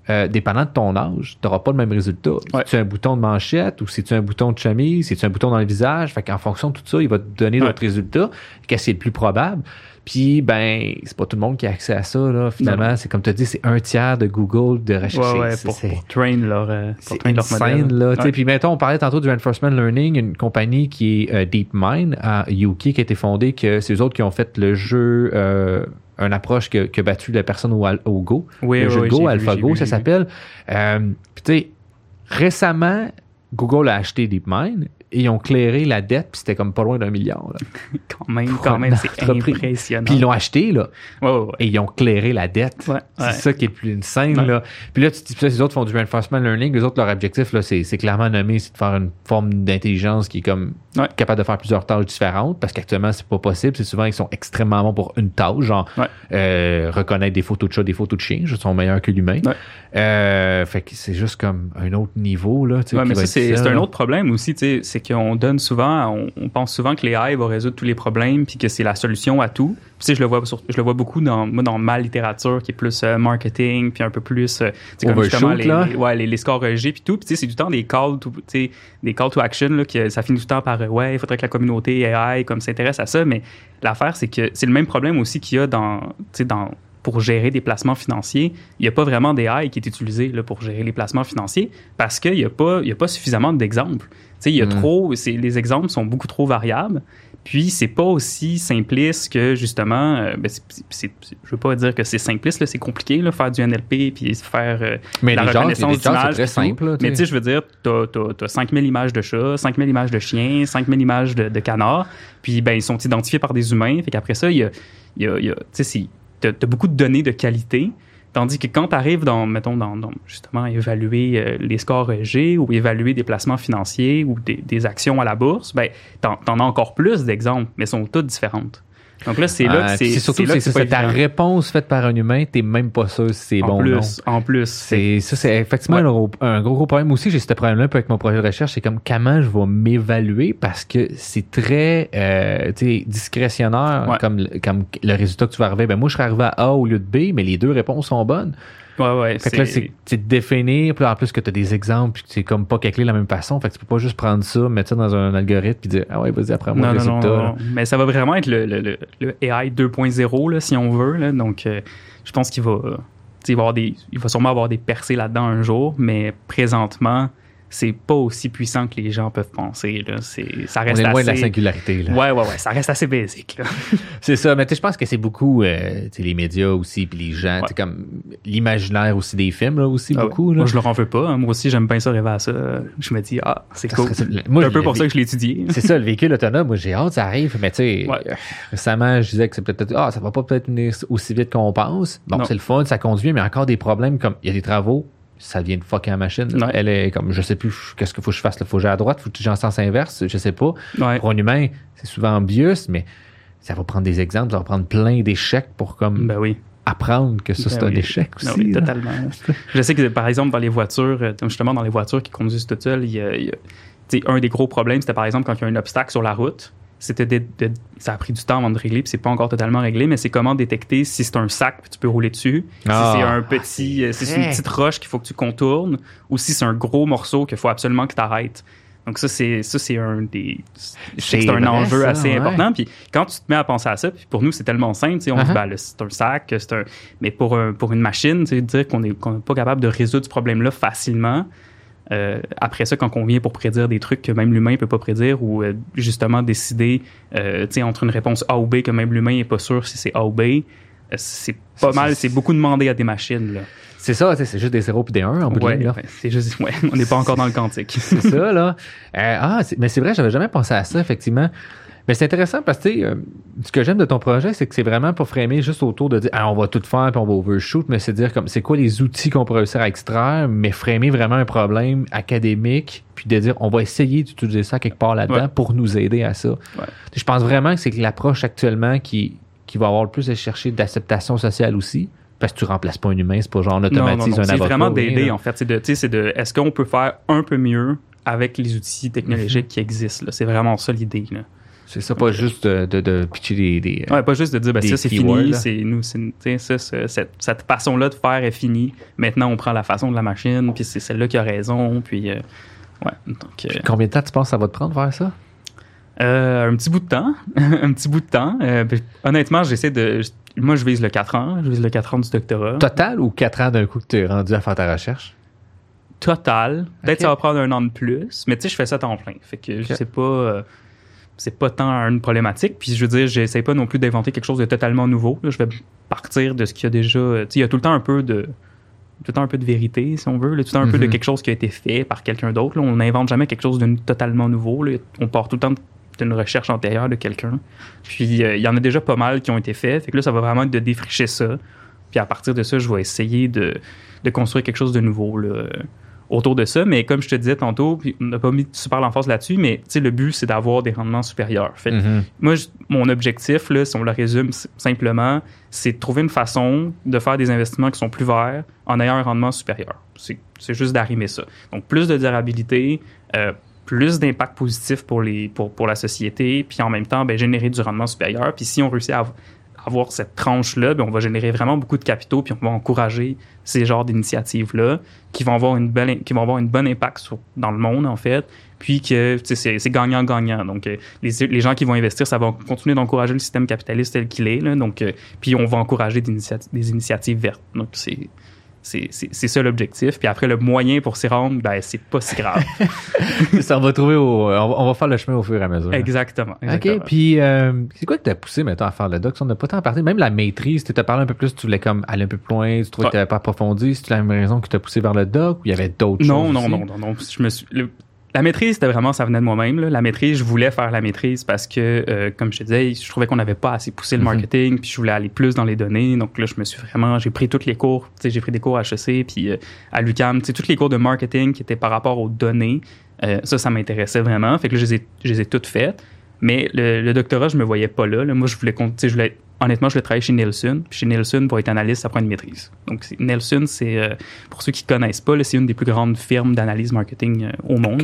euh, dépendant de ton âge, tu n'auras pas le même résultat. Ouais. Si tu un bouton de manchette ou si tu un bouton de chemise, si tu un bouton dans le visage, fait qu'en fonction de tout ça, il va te donner d'autres résultats, qu'est-ce qui est le plus probable? Puis, ben, c'est pas tout le monde qui a accès à ça, là. Finalement, c'est comme tu as dit, c'est un tiers de Google de rechercher. Ouais, ouais, pour, pour train leur, euh, pour train leur modèle. là. Ouais. Puis mettons, on parlait tantôt du Reinforcement Learning, une compagnie qui est euh, DeepMind à UK qui a été fondée, que c'est eux autres qui ont fait le jeu, euh, une approche que- qui a battu la personne au, au Go. Oui, le oui, jeu oui, Go, AlphaGo, vu, ça s'appelle. Euh, Puis tu sais, récemment, Google a acheté DeepMind et ils ont clairé la dette, puis c'était comme pas loin d'un milliard. là. Quand même, Pour quand même, une c'est impressionnant. Puis ils l'ont acheté, là, Ouais, ouais, ouais. et ils ont clairé la dette. C'est ça qui est le plus insane, Ouais. là. Puis là, tu te dis, les autres font du reinforcement learning. Les autres, leur objectif, là, c'est, c'est clairement nommé, c'est de faire une forme d'intelligence qui est comme Ouais. capable de faire plusieurs tâches différentes parce qu'actuellement, c'est pas possible. C'est souvent, ils sont extrêmement bons pour une tâche, genre, Ouais. euh, reconnaître des photos de chats, des photos de chiens. Ils sont meilleurs que l'humain. Ouais. Euh, fait que c'est juste comme un autre niveau, là, mais ça, c'est un autre problème aussi, c'est qu'on donne souvent, on, on pense souvent que l'AI va résoudre tous les problèmes, puis que c'est la solution à tout. Sais, je le vois, sur- je le vois beaucoup dans, moi, dans ma littérature, qui est plus euh, marketing, puis un peu plus, euh, tu sais, comme justement les, là? les- ouais, les, les scores EG, puis tout. Puis, tu sais, c'est du temps des calls, to, tu sais, des call to action, là, que ça finit tout le temps par, euh, ouais, il faudrait que la communauté AI, comme s'intéresse à ça. Mais l'affaire, c'est que c'est le même problème aussi qu'il y a dans, tu sais, dans pour gérer des placements financiers, il n'y a pas vraiment d'AI qui est utilisé là, pour gérer les placements financiers parce qu'il n'y a, pas- y a pas suffisamment d'exemples. Il y a Mm. trop, c'est- les exemples sont beaucoup trop variables. Puis, c'est pas aussi simpliste que, justement, euh, ben, c'est- je veux pas dire que c'est simpliste, c'est compliqué, là, faire du NLP puis faire euh, Mais la les reconnaissance genres, c'est très simple, là, Mais tu sais, je veux dire, t'as, t'as, t'as 5000 images de chats, 5000 images de chiens, 5000 images de, de canards, puis ben, ils sont identifiés par des humains. Fait qu'après ça, il y a, y a, il y a- tu sais, t'as beaucoup de données de qualité. Tandis que quand tu arrives dans, mettons, dans, justement, évaluer euh, les scores EG ou évaluer des placements financiers ou des, actions à la bourse, ben, t'en, t'en as encore plus d'exemples, mais sont toutes différentes. Donc là, c'est là Ah, que c'est, surtout c'est là c'est que c'est ta réponse faite par un humain, t'es même pas sûr si c'est bon ou non. plus, en plus, C'est ça, c'est effectivement Ouais. un, gros, un gros, gros problème aussi. J'ai ce problème-là un peu avec mon projet de recherche. C'est comme comment je vais m'évaluer parce que c'est très euh, tu sais, discrétionnaire Ouais. comme, le- comme le résultat que tu vas arriver. Ben moi, je serais arrivé à A au lieu de B, mais les deux réponses sont bonnes. Ouais, ouais, Fait que là, c'est de définir, puis en plus que tu as des exemples, puis que c'est comme pas calculé de la même façon. Fait que tu peux pas juste prendre ça, mettre ça dans un algorithme, puis dire Ah ouais, vas-y, après moi, non, non, résultat. non. Mais ça va vraiment être le, le, le, le AI 2.0, là, si on veut. Là. Donc, euh, je pense qu'il va, il va, avoir des, il va sûrement avoir des percées là-dedans un jour, mais présentement, c'est pas aussi puissant que les gens peuvent penser. Là. C'est, ça On reste est loin assez... de la singularité. Là. Ouais, ouais, ouais, ça reste assez basique. C'est ça, mais tu sais, je pense que c'est beaucoup euh, tu sais, les médias aussi, puis les gens, Ouais. comme l'imaginaire aussi des films, là aussi, Ah ouais. beaucoup. Là. Moi, je leur en veux pas. hein. Moi aussi, j'aime bien ça rêver à ça. Je me dis, ah, c'est Ça cool. C'est un peu pour ça que je l'ai étudié. C'est ça, le véhicule autonome, moi j'ai hâte, ça arrive, mais tu sais, Ouais. récemment, je disais que c'est peut-être, ah, ça va pas peut-être venir aussi vite qu'on pense. Bon, c'est le fun, ça conduit, mais encore des problèmes comme, il y a des travaux, ça vient de fucker la machine. Ouais. Elle est comme, je sais plus, qu'est-ce qu'il faut que je fasse, il faut que j'aille à droite, faut que j'aille en sens inverse, je sais pas. Ouais. Pour un humain, c'est souvent bius, mais ça va prendre des exemples, ça va prendre plein d'échecs pour comme Ben oui. apprendre que ça, Ben c'est un échec Non, aussi. oui, là. totalement. Je sais que, par exemple, dans les voitures, euh, justement, dans les voitures qui conduisent toutes seules, il y a, il y a- tu sais, un des gros problèmes, c'était par exemple quand il y a un obstacle sur la route. C'était de- de- ça a pris du temps avant de régler, puis c'est pas encore totalement réglé, mais c'est comment détecter si c'est un sac puis tu peux rouler dessus, Ah. si c'est un petit, euh, si c'est une petite roche qu'il faut que tu contournes, ou si c'est un gros morceau qu'il faut absolument que tu arrêtes. Donc ça c'est ça c'est un des C'est un enjeu ça, assez ouais. important puis quand tu te mets à penser à ça puis pour nous c'est tellement simple tu sais, on Uh-huh. dit ben, c'est un sac c'est un mais pour un- pour une machine tu sais, dire qu'on est qu'on n'est pas capable de résoudre ce problème là facilement euh, après ça, quand on vient pour prédire des trucs que même l'humain peut pas prédire ou euh, justement décider euh, tu sais, entre une réponse A ou B que même l'humain est pas sûr si c'est A ou B, euh, c'est pas mal, c'est- beaucoup demandé à des machines. Là. C'est ça, c'est juste des 0 puis des 1 en bout de ligne, là. c'est juste, ouais, on n'est pas encore dans le quantique. C'est ça, là. Euh, ah, mais c'est vrai, j'avais jamais pensé à ça, effectivement. Mais c'est intéressant parce que tu sais, euh, ce que j'aime de ton projet, c'est que c'est vraiment pour framer juste autour de dire ah, on va tout faire puis on va overshoot, mais c'est dire comme c'est quoi les outils qu'on pourrait réussir à extraire, mais framer vraiment un problème académique, puis de dire on va essayer d'utiliser ça quelque part là-dedans Ouais. pour nous aider à ça. Je pense vraiment que c'est l'approche actuellement qui, qui va avoir le plus à chercher d'acceptation sociale aussi. Parce que tu remplaces pas un humain, c'est pas genre on Non, non, automatise non, un c'est avocat. vraiment ou rien, d'aider en fait. C'est de, c'est est-ce qu'on peut faire un peu mieux avec les outils technologiques qui existent là? C'est vraiment ça l'idée. Là. C'est ça, pas juste de, de, de pitcher des. des Ouais, pas juste de dire, ben, ça, c'est fini, c'est nous, ça, cette, cette façon-là de faire est finie. Maintenant, on prend la façon de la machine, puis c'est celle-là qui a raison, puis, euh, ouais. Donc, euh, Combien de temps tu penses que ça va te prendre faire ça? euh, un petit bout de temps, un petit bout de temps. Puis, honnêtement, j'essaie de, moi, je vise le 4 ans, je vise le 4 ans du doctorat. Total ou 4 ans d'un coup que tu es rendu à faire ta recherche? Total. Peut-être Ok. ça va prendre un an de plus, mais tu sais, je fais ça à temps plein. Fait que je sais pas, c'est pas tant une problématique. Puis je veux dire, j'essaie pas non plus d'inventer quelque chose de totalement nouveau. Là, je vais partir de ce qu'il y a déjà. Tu sais, il y a tout le temps un peu de tout le temps un peu de vérité, si on veut, là, tout le temps un peu de Mhm. quelque chose qui a été fait par quelqu'un d'autre. On n'invente jamais quelque chose de totalement nouveau. là. On part tout le temps d'une recherche antérieure de quelqu'un. Puis euh, il y en a déjà pas mal qui ont été faits. Fait que là, ça va vraiment être de défricher ça. Puis à partir de ça, je vais essayer de, de construire quelque chose de nouveau là, autour de ça. Mais comme je te disais tantôt, puis on n'a pas mis super l'emphase là-dessus, mais tu sais, le but, c'est d'avoir des rendements supérieurs. Fait Mhm. moi, je- mon objectif, là, si on le résume simplement, c'est de trouver une façon de faire des investissements qui sont plus verts en ayant un rendement supérieur. C'est c'est juste d'arrimer ça. Donc, plus de durabilité, euh, plus d'impact positif pour, les, pour, pour la société, puis en même temps, ben, générer du rendement supérieur. Puis si on réussit à avoir cette tranche-là, ben, on va générer vraiment beaucoup de capitaux, puis on va encourager ces genres d'initiatives-là qui vont avoir une belle, qui vont avoir une bonne impact sur, dans le monde, en fait, puis que c'est gagnant-gagnant. Donc, euh, les, les gens qui vont investir, ça va continuer d'encourager le système capitaliste tel qu'il est. Donc, euh, puis on va encourager des, des initiatives vertes. Donc, c'est c'est ça l'objectif. Puis après, le moyen pour s'y rendre, ben, c'est pas si grave. ça, on va trouver au, on, va, faire le chemin au fur et à mesure. exactement. exactement. OK, puis euh, c'est quoi que t'as poussé, mettons, à faire le doc? On n'a pas tant parlé. Même la maîtrise, tu t'as parlé un peu plus, tu voulais comme aller un peu plus loin, tu trouvais Ouais. que t'avais pas approfondi. C'est la même raison que t'as poussé vers le doc ou il y avait d'autres Non, choses? non, aussi? non, non, non. Je me suis, le- la maîtrise, c'était vraiment, ça venait de moi-même. La maîtrise, je voulais faire la maîtrise parce que, euh, comme je te disais, je trouvais qu'on n'avait pas assez poussé le Mhm. marketing, puis je voulais aller plus dans les données. Donc là, je me suis vraiment, j'ai pris tous les cours. Tu sais, j'ai pris des cours à HEC, puis euh, à sais, tous les cours de marketing qui étaient par rapport aux données. euh, ça, ça m'intéressait vraiment. Fait que là, je les ai, je les ai toutes faites. Mais le, le doctorat, je me voyais pas là. là. Moi, je voulais, con- tu sais, je voulais, honnêtement, je voulais travailler chez Nielsen. Puis chez Nielsen, pour être analyste, ça prend une maîtrise. Donc, Nielsen, c'est, euh, pour ceux qui connaissent pas, c'est une des plus grandes firmes d'analyse marketing euh, au monde.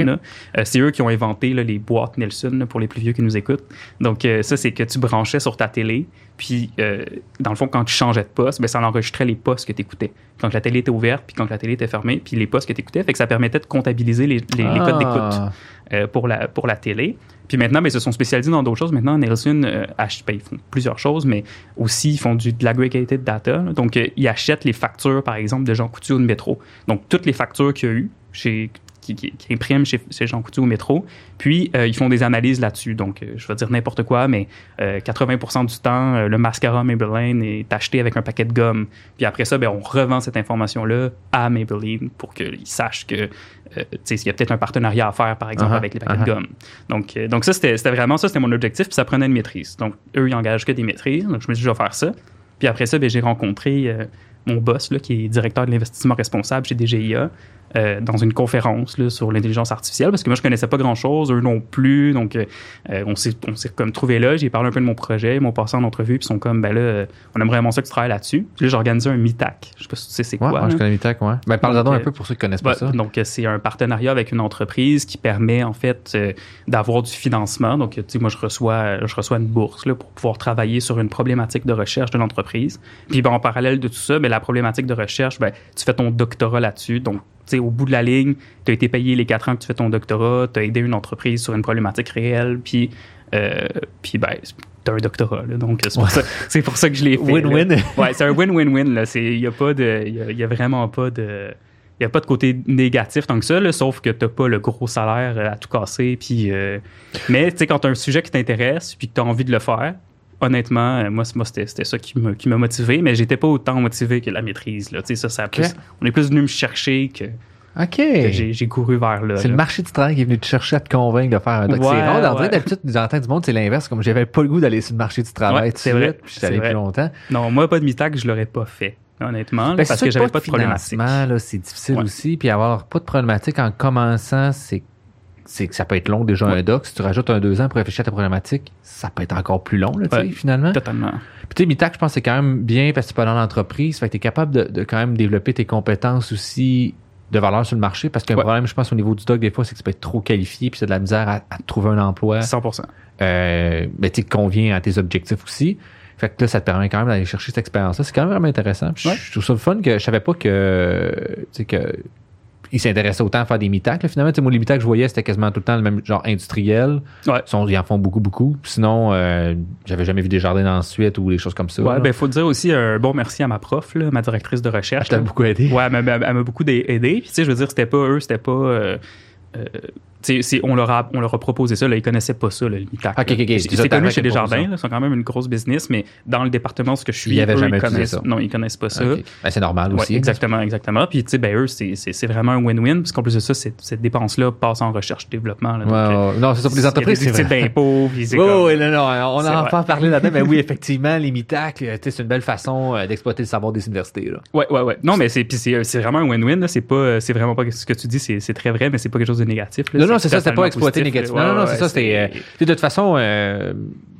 Euh, c'est eux qui ont inventé là, les boîtes Nielsen, là, pour les plus vieux qui nous écoutent. Donc, ça, c'est que tu branchais sur ta télé. Puis, euh, dans le fond, quand tu changeais de poste, ben, ça enregistrait les postes que tu écoutais. Quand la télé était ouverte, puis quand la télé était fermée, puis les postes que tu écoutais. Fait que ça permettait de comptabiliser les, les- les codes d'écoute Ah. euh, pour, la, pour la télé. Puis maintenant, ben, ils se sont spécialisés dans d'autres choses. Maintenant, Nielsen, euh, ach- ben, ils font plusieurs choses, mais aussi, ils font du, de l'aggregated data. là. Donc, euh, ils achètent les factures, par exemple, de Jean Coutu ou de Métro. Donc, toutes les factures qu'il y a eu chez qui, qui, qui impriment chez, chez Jean Coutu au métro. Puis, euh, ils font des analyses là-dessus. Donc, euh, je vais dire n'importe quoi, mais euh, 80 du temps, euh, le mascara Maybelline est acheté avec un paquet de gomme. Puis après ça, ben, on revend cette information-là à Maybelline pour qu'ils sachent que, euh, s'il y a peut-être un partenariat à faire, par exemple, Uh-huh, avec les paquets uh-huh. de gomme. Donc, euh, donc ça, c'était vraiment ça, c'était mon objectif, puis ça prenait une maîtrise. Donc, eux, ils engagent que des maîtrises. Donc, je me suis dit, je vais faire ça. Puis après ça, ben, j'ai rencontré euh, mon boss, là, qui est directeur de l'investissement responsable chez DGIA. Euh, dans une conférence là, sur l'intelligence artificielle parce que moi je connaissais pas grand chose, eux non plus, donc euh, on s'est on s'est comme trouvé là, j'ai parlé un peu de mon projet, ils m'ont passé en entrevue puis ils sont comme ben là on aimerait vraiment ça que tu travailles là-dessus. Puis là j'ai organisé un MITAC, je sais pas si tu sais c'est quoi. Ouais, je connais MITAC, ouais. Ben parle-en un peu pour ceux qui connaissent pas ça. Donc c'est un partenariat avec une entreprise qui permet en fait d'avoir du financement. Donc tu sais moi je reçois je reçois une bourse là, pour pouvoir travailler sur une problématique de recherche de l'entreprise. Puis ben, en parallèle de tout ça, ben la problématique de recherche, ben tu fais ton doctorat là-dessus. Donc au bout de la ligne, tu as été payé les quatre ans que tu fais ton doctorat, tu as aidé une entreprise sur une problématique réelle, puis, euh, puis ben, tu as un doctorat. donc, c'est pour, ça, pour, ça que je l'ai fait. Win-win. ouais, c'est un win-win-win. Il n'y a, pas de, y a, vraiment pas de. Il a pas de côté négatif tant que ça, sauf que tu n'as pas le gros salaire à tout casser. Puis, euh, mais quand tu as un sujet qui t'intéresse puis que tu as envie de le faire, honnêtement, euh, moi, moi c'était ça qui m'a motivé, mais j'étais pas autant motivé que la maîtrise. Là. Ça, ça on est plus venu me chercher que, OK. j'ai couru vers là. C'est le marché du travail qui est venu te chercher à te convaincre de faire un doc. c'est rare ouais. d'habitude, dans le du monde, c'est l'inverse. Comme j'avais pas le goût d'aller sur le marché du travail c'est vrai. puis j'étais allé plus longtemps. Non, moi, pas de mi-tac, je l'aurais pas fait. Honnêtement, ben, parce que j'avais pas de, problématique. C'est difficile aussi. Puis avoir pas de problématique en commençant, c'est c'est que ça peut être long déjà un doc. Si tu rajoutes un deux ans pour réfléchir à ta problématique, ça peut être encore plus long, là, sais, finalement. Totalement. Puis tu sais, MITAC, je pense que c'est quand même bien parce que tu pas dans l'entreprise. Fait que tu es capable de, de, quand même développer tes compétences aussi de valeur sur le marché parce qu'un problème, je pense, au niveau du doc, des fois, c'est que tu peux être trop qualifié puis c'est de la misère à, trouver un emploi. 100%. Euh, ben, tu convient à tes objectifs aussi. Fait que là, ça te permet quand même d'aller chercher cette expérience-là. C'est quand même vraiment intéressant. je, trouve ça le fun que je savais pas que, tu sais, que il s'intéressait autant à faire des mitacles. Finalement, moi, les mitacles que je voyais, c'était quasiment tout le temps le même genre industriel. Ouais. Ils en font beaucoup, beaucoup. Sinon, euh, j'avais jamais vu des jardins ensuite ou des choses comme ça. Ouais, ben, faut dire aussi un bon merci à ma prof, là, ma directrice de recherche. Elle t'a beaucoup aidé. Ouais, elle m'a beaucoup aidé. Puis, tu sais, je veux dire, c'était pas eux, c'était pas. Euh, euh, on, leur a, on leur a proposé ça, là, ils connaissaient pas ça, le MITAC. c'est connu chez Desjardins, ils sont quand même une grosse business, mais dans le département ce que je suis, ils, eux, jamais ils connaissent ça. Non, ils connaissent pas ça. Ben, c'est normal aussi. exactement, exactement. Puis tu sais, ben eux, c'est vraiment un win-win, parce qu'en plus de ça, cette dépense-là passe en recherche-développement. Euh, non, c'est ça pour les entreprises, c'est d'impôts, oui, oui, non, non, on en a pas parlé là-dedans, mais oui, effectivement, les MITAC, c'est une belle façon euh, d'exploiter le savoir des universités. Là. Ouais, ouais, ouais. Non, mais c'est c'est vraiment un win-win. C'est pas, c'est vraiment pas ce que tu dis, c'est très vrai, mais c'est pas quelque chose de négatif. Non, c'est ça, c'est pas négativement. non, non, c'est ça. C'était, euh, de toute façon, euh,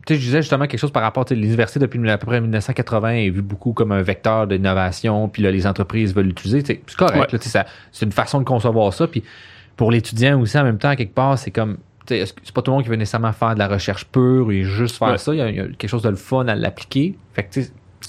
tu sais, je disais justement quelque chose par rapport à l'université depuis à peu près 1980 est vu beaucoup comme un vecteur d'innovation, puis là, les entreprises veulent l'utiliser. C'est correct. c'est une façon de concevoir ça. Puis pour l'étudiant aussi, en même temps, quelque part, c'est comme c'est pas tout le monde qui veut nécessairement faire de la recherche pure et juste faire ça. Il y, a, quelque chose de le fun à l'appliquer. Fait que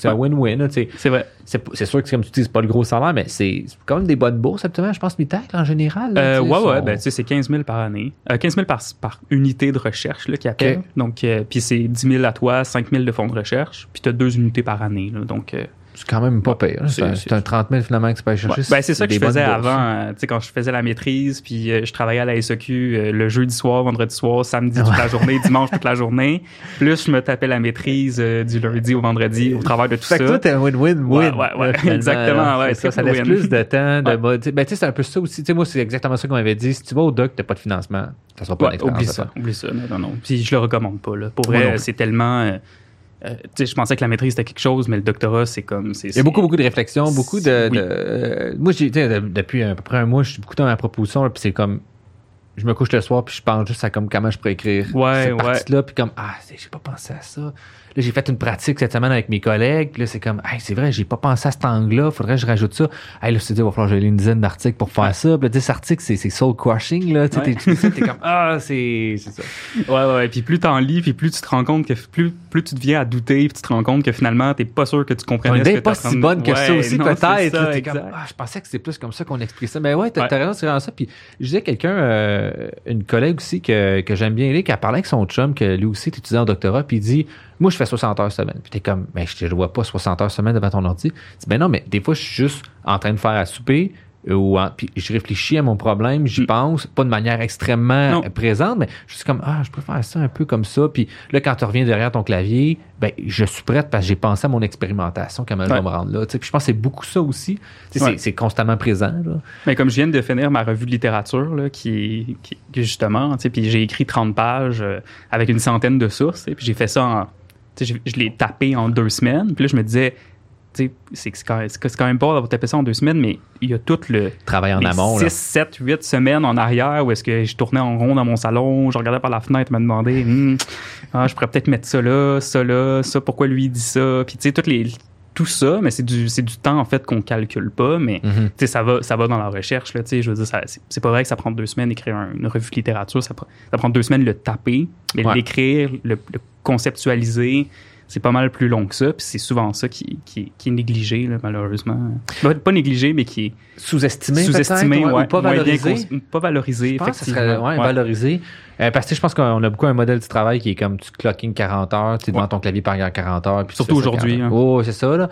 c'est un win-win. C'est vrai. C'est sûr que, comme tu dis, c'est pas le gros salaire, mais c'est quand même des bonnes bourses, absolument, je pense, MITAC en général. euh, ouais, ouais. Ben, c'est 15 000 par année. Euh, 15 000 par, par unité de recherche là, qui appelle. Donc, euh, puis c'est 10 000 à toi, 5 000 de fonds de recherche, puis tu as deux unités par année. Là, donc, euh, c'est quand même pas pire. C'est un 30 000 finalement que tu peux aller chercher. Ben, c'est ça que je faisais avant. Euh, tu sais, quand je faisais la maîtrise, puis euh, je travaillais à la SEQ euh, le jeudi soir, vendredi soir, samedi toute la journée, dimanche toute la journée. Plus je me tapais la maîtrise du lundi au vendredi au travers de tout fait ça. Que toi, t'es un win-win-win. Ouais exactement. Ouais, ça, ça laisse plus de temps. De ben, tu sais, c'est un peu ça aussi. Tu sais, moi, c'est exactement ça qu'on m'avait dit. Si tu vas au doc, t'as pas de financement. Ça sera pas Oublie ça. Oublie ça. Non, non, non. Puis je le recommande pas. Là. Pour vrai, c'est tellement euh, je pensais que la maîtrise c'était quelque chose, mais le doctorat, c'est comme. Il y a beaucoup, beaucoup de réflexions, beaucoup de. de euh, moi, j'ai, depuis à peu près un mois, je suis beaucoup dans ma proposition, puis c'est comme. Je me couche le soir, puis je pense juste à comme comment je pourrais écrire ouais, cette ouais. partie-là, puis comme, ah, j'ai pas pensé à ça. Là, j'ai fait une pratique cette semaine avec mes collègues. Là, c'est comme, hey, c'est vrai, j'ai pas pensé à cet angle-là. Faudrait que je rajoute ça. Hey, là, c'est dit, il va falloir que j'aille une dizaine d'articles pour faire ça. Puis là, 10 articles, c'est, c'est soul crushing, là. Tu sais, t'es, comme, ah, c'est, c'est ça. Ouais, ouais. Puis plus t'en lis, puis plus tu te rends compte que, plus, plus tu deviens à douter, puis tu te rends compte que finalement, t'es pas sûr que tu comprenais ce que pas si bonne que ça aussi, peut-être. Ça, t'es comme, ah, je pensais que c'était plus comme ça qu'on expliquait ça. Mais ouais, t'as, raison, c'est vraiment ça. Puis je disais quelqu'un, euh, une collègue aussi que, que j'aime bien aller, qui a parlé avec son chum, que lui aussi est étudiant en doctorat, puis il dit, moi, je fais 60 heures semaine. Puis t'es comme, mais je ne vois pas 60 heures semaine devant ton ordi. dis, ben non, mais des fois, je suis juste en train de faire à souper, ou puis je réfléchis à mon problème, j'y mm. pense, pas de manière extrêmement présente, mais je suis comme ah, je peux faire ça un peu comme ça, puis là quand tu reviens derrière ton clavier, ben je suis prête parce que j'ai pensé à mon expérimentation comment je vais me rendre là, puis je pense que c'est beaucoup ça aussi, c'est constamment présent Mais comme je viens de finir ma revue de littérature là, qui, qui, justement, puis j'ai écrit 30 pages euh, avec une centaine de sources, puis j'ai fait ça en je, je l'ai tapé en deux semaines. Puis là, je me disais, tu sais, c'est quand, quand même pas d'avoir tapé ça en deux semaines, mais il y a tout le Travail en amont. là. 6, 7, 8 semaines en arrière où est-ce que je tournais en rond dans mon salon, je regardais par la fenêtre, me demandais, Hmm, ah, je pourrais peut-être mettre ça là, ça là, ça, pourquoi lui il dit ça, puis tu sais, toutes les, tout ça, mais c'est du, temps en fait qu'on calcule pas, mais Mhm. ça va, ça va dans la recherche, là, je veux dire, c'est pas vrai que ça prend deux semaines d'écrire un- une revue de littérature, ça, prend- ça prend deux semaines de le taper, mais Ouais. l'écrire, le, le conceptualiser, c'est pas mal plus long que ça, puis c'est souvent ça qui, qui, qui est négligé, là, malheureusement. Pas, pas négligé, mais qui est Sous-estimé, sous-estimé, ouais, ou pas bien valorisé. pas valorisé, Je pense que ça serait ouais, Ouais. valorisé. Euh, parce que je pense qu'on a beaucoup un modèle du travail qui est comme tu clocking 40 heures, tu es devant ton clavier par 40 heures. Puis Surtout aujourd'hui, 40 hein. Oh, c'est ça, là.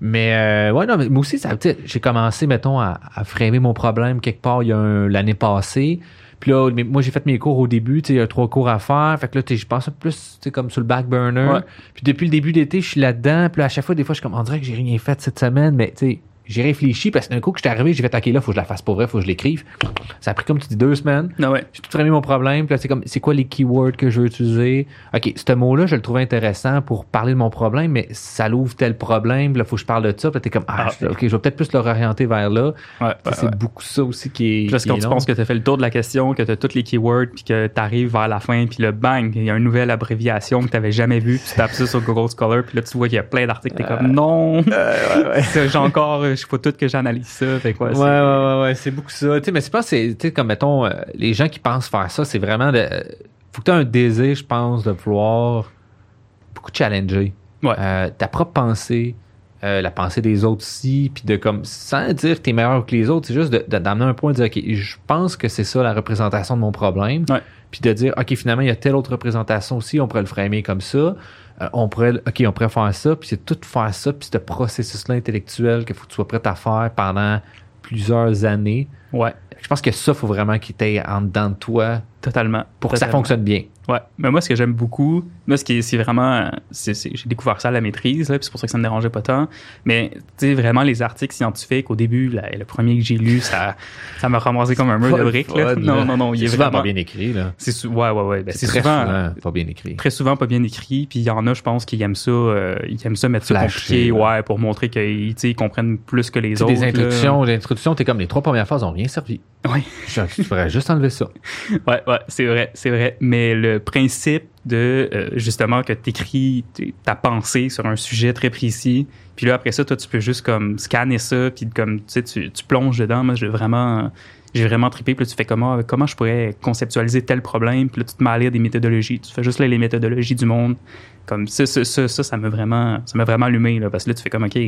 Mais, euh, ouais, non, mais moi aussi, j'ai commencé, mettons, à, à framer mon problème quelque part il y a un- l'année passée. Puis là, mais moi, j'ai fait mes cours au début, tu sais, il y a trois cours à faire. Fait que là, je pense plus, comme sur le back burner. Ouais. Puis depuis le début d'été, je suis là-dedans. Puis là, à chaque fois, des fois, je suis comme, on dirait que j'ai rien fait cette semaine, mais tu sais, j'ai réfléchi parce que d'un coup que j'étais arrivé, j'ai fait, OK, là, faut que je la fasse pour vrai, faut que je l'écrive. Ça a pris, comme tu dis, deux semaines. Ah ouais. J'ai tout framé mon problème. Puis là, c'est comme, c'est quoi les keywords que je veux utiliser? OK, ce mot-là, je le trouve intéressant pour parler de mon problème, mais ça l'ouvre tel problème. Là, faut que je parle de ça. Puis là, t'es comme, ah, Ah. je- OK, je vais peut-être plus le réorienter vers là. Ouais, ouais, c'est ouais. beaucoup ça aussi qui est. Puis là, quand tu penses que tu as fait le tour de la question, que tu as tous les keywords, puis que tu arrives vers la fin, puis le bang, il y a une nouvelle abréviation que tu n'avais jamais vue, puis tu tapes ça sur Google Scholar, puis là, tu vois qu'il y a plein d'articles, t'es comme non, Ça, j'ai encore, il faut tout que j'analyse ça. Fait quoi, Ouais, ouais, ouais, ouais, c'est beaucoup ça. Tu sais, mais c'est pas, c'est, tu sais, comme mettons, euh, les gens qui pensent faire ça, c'est vraiment de. Faut que tu aies un désir, je pense, de vouloir beaucoup challenger. Ouais. Euh, ta propre pensée, euh, la pensée des autres aussi, puis de comme, sans dire que t'es meilleur que les autres, c'est juste d'amener un point de dire, OK, je pense que c'est ça la représentation de mon problème. Puis de dire, OK, finalement, il y a telle autre représentation aussi, on pourrait le framer comme ça. Euh, on pourrait, OK, on pourrait faire ça, puis c'est tout faire ça, puis ce processus-là intellectuel qu'il faut que tu sois prêt à faire pendant plusieurs années. Ouais, Je pense que ça, faut vraiment qu'il t'aille en dedans de toi totalement. pour que ça Totalement. fonctionne bien. Ouais, mais moi, ce que j'aime beaucoup, moi, ce qui est, c'est vraiment, euh, c'est, c'est- j'ai découvert ça à la maîtrise, là, puis c'est pour ça que ça me dérangeait pas tant. Mais, tu sais, vraiment, les articles scientifiques, au début, là, le premier que j'ai lu, ça, ça m'a ramassé comme un mur de briques, là. Non, non, non, il C'est est souvent vraiment, pas bien écrit, là. c'est ouais, ouais, ouais. Ben, c'est très souvent, souvent pas bien écrit. très souvent pas bien écrit, puis il y en a, je pense, qui aiment ça, euh, ils aiment ça mettre ça Flasher, compliqué, là. ouais, pour montrer qu'ils, ils comprennent plus que les Tu sais, autres. des là. introductions, des introductions, t'es comme les trois premières phases ont rien servi. Ouais. Je, pourrais juste enlever ça. Ouais, ouais, c'est vrai, c'est vrai. Mais le principe de euh, justement que tu écris ta pensée sur un sujet très précis, puis là après ça, toi tu peux juste comme scanner ça, puis comme tu sais, tu, tu plonges dedans. Moi, j'ai vraiment, j'ai vraiment trippé. Puis là, tu fais comment, comment je pourrais conceptualiser tel problème, puis là tu te mets à lire des méthodologies. Tu fais juste là les méthodologies du monde. Comme ça, ça, ça, ça, ça m'a vraiment, ça m'a vraiment allumé là, parce que là tu fais comme ok.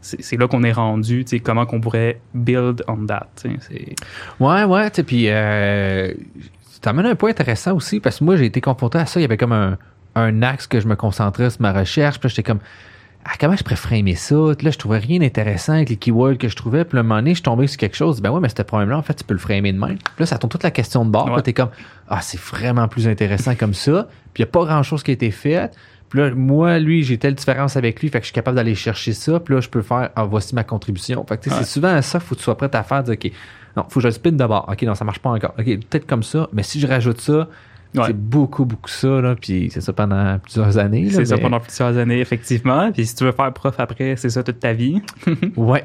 C'est là qu'on est rendu, tu sais, comment qu'on pourrait build on that. tu Ouais, ouais, tu puis euh, ça amène un point intéressant aussi, parce que moi, j'ai été confronté à ça. Il y avait comme un, un axe que je me concentrais sur ma recherche, puis j'étais comme, ah, comment je pourrais framer ça? Là, je trouvais rien d'intéressant avec les keywords que je trouvais. Puis à un moment donné, je suis tombé sur quelque chose. Ben ouais, mais ce problème-là, en fait, tu peux le framer de même. Puis là, ça tourne toute la question de bord. Ouais. t'es comme, ah, c'est vraiment plus intéressant comme ça. Puis il n'y a pas grand-chose qui a été fait. Puis là, moi, lui, j'ai telle différence avec lui, fait que je suis capable d'aller chercher ça. Puis là, je peux faire, ah, voici ma contribution. Fait que tu sais, Ouais. c'est souvent ça, faut que tu sois prêt à faire, dire, OK, non, faut que je le spin d'abord. OK, non, ça marche pas encore. OK, peut-être comme ça, mais si je rajoute ça, Ouais. c'est beaucoup, beaucoup ça, là. Puis c'est ça pendant plusieurs années. C'est ça pendant plusieurs années, effectivement. Puis si tu veux faire prof après, c'est ça toute ta vie. Ouais,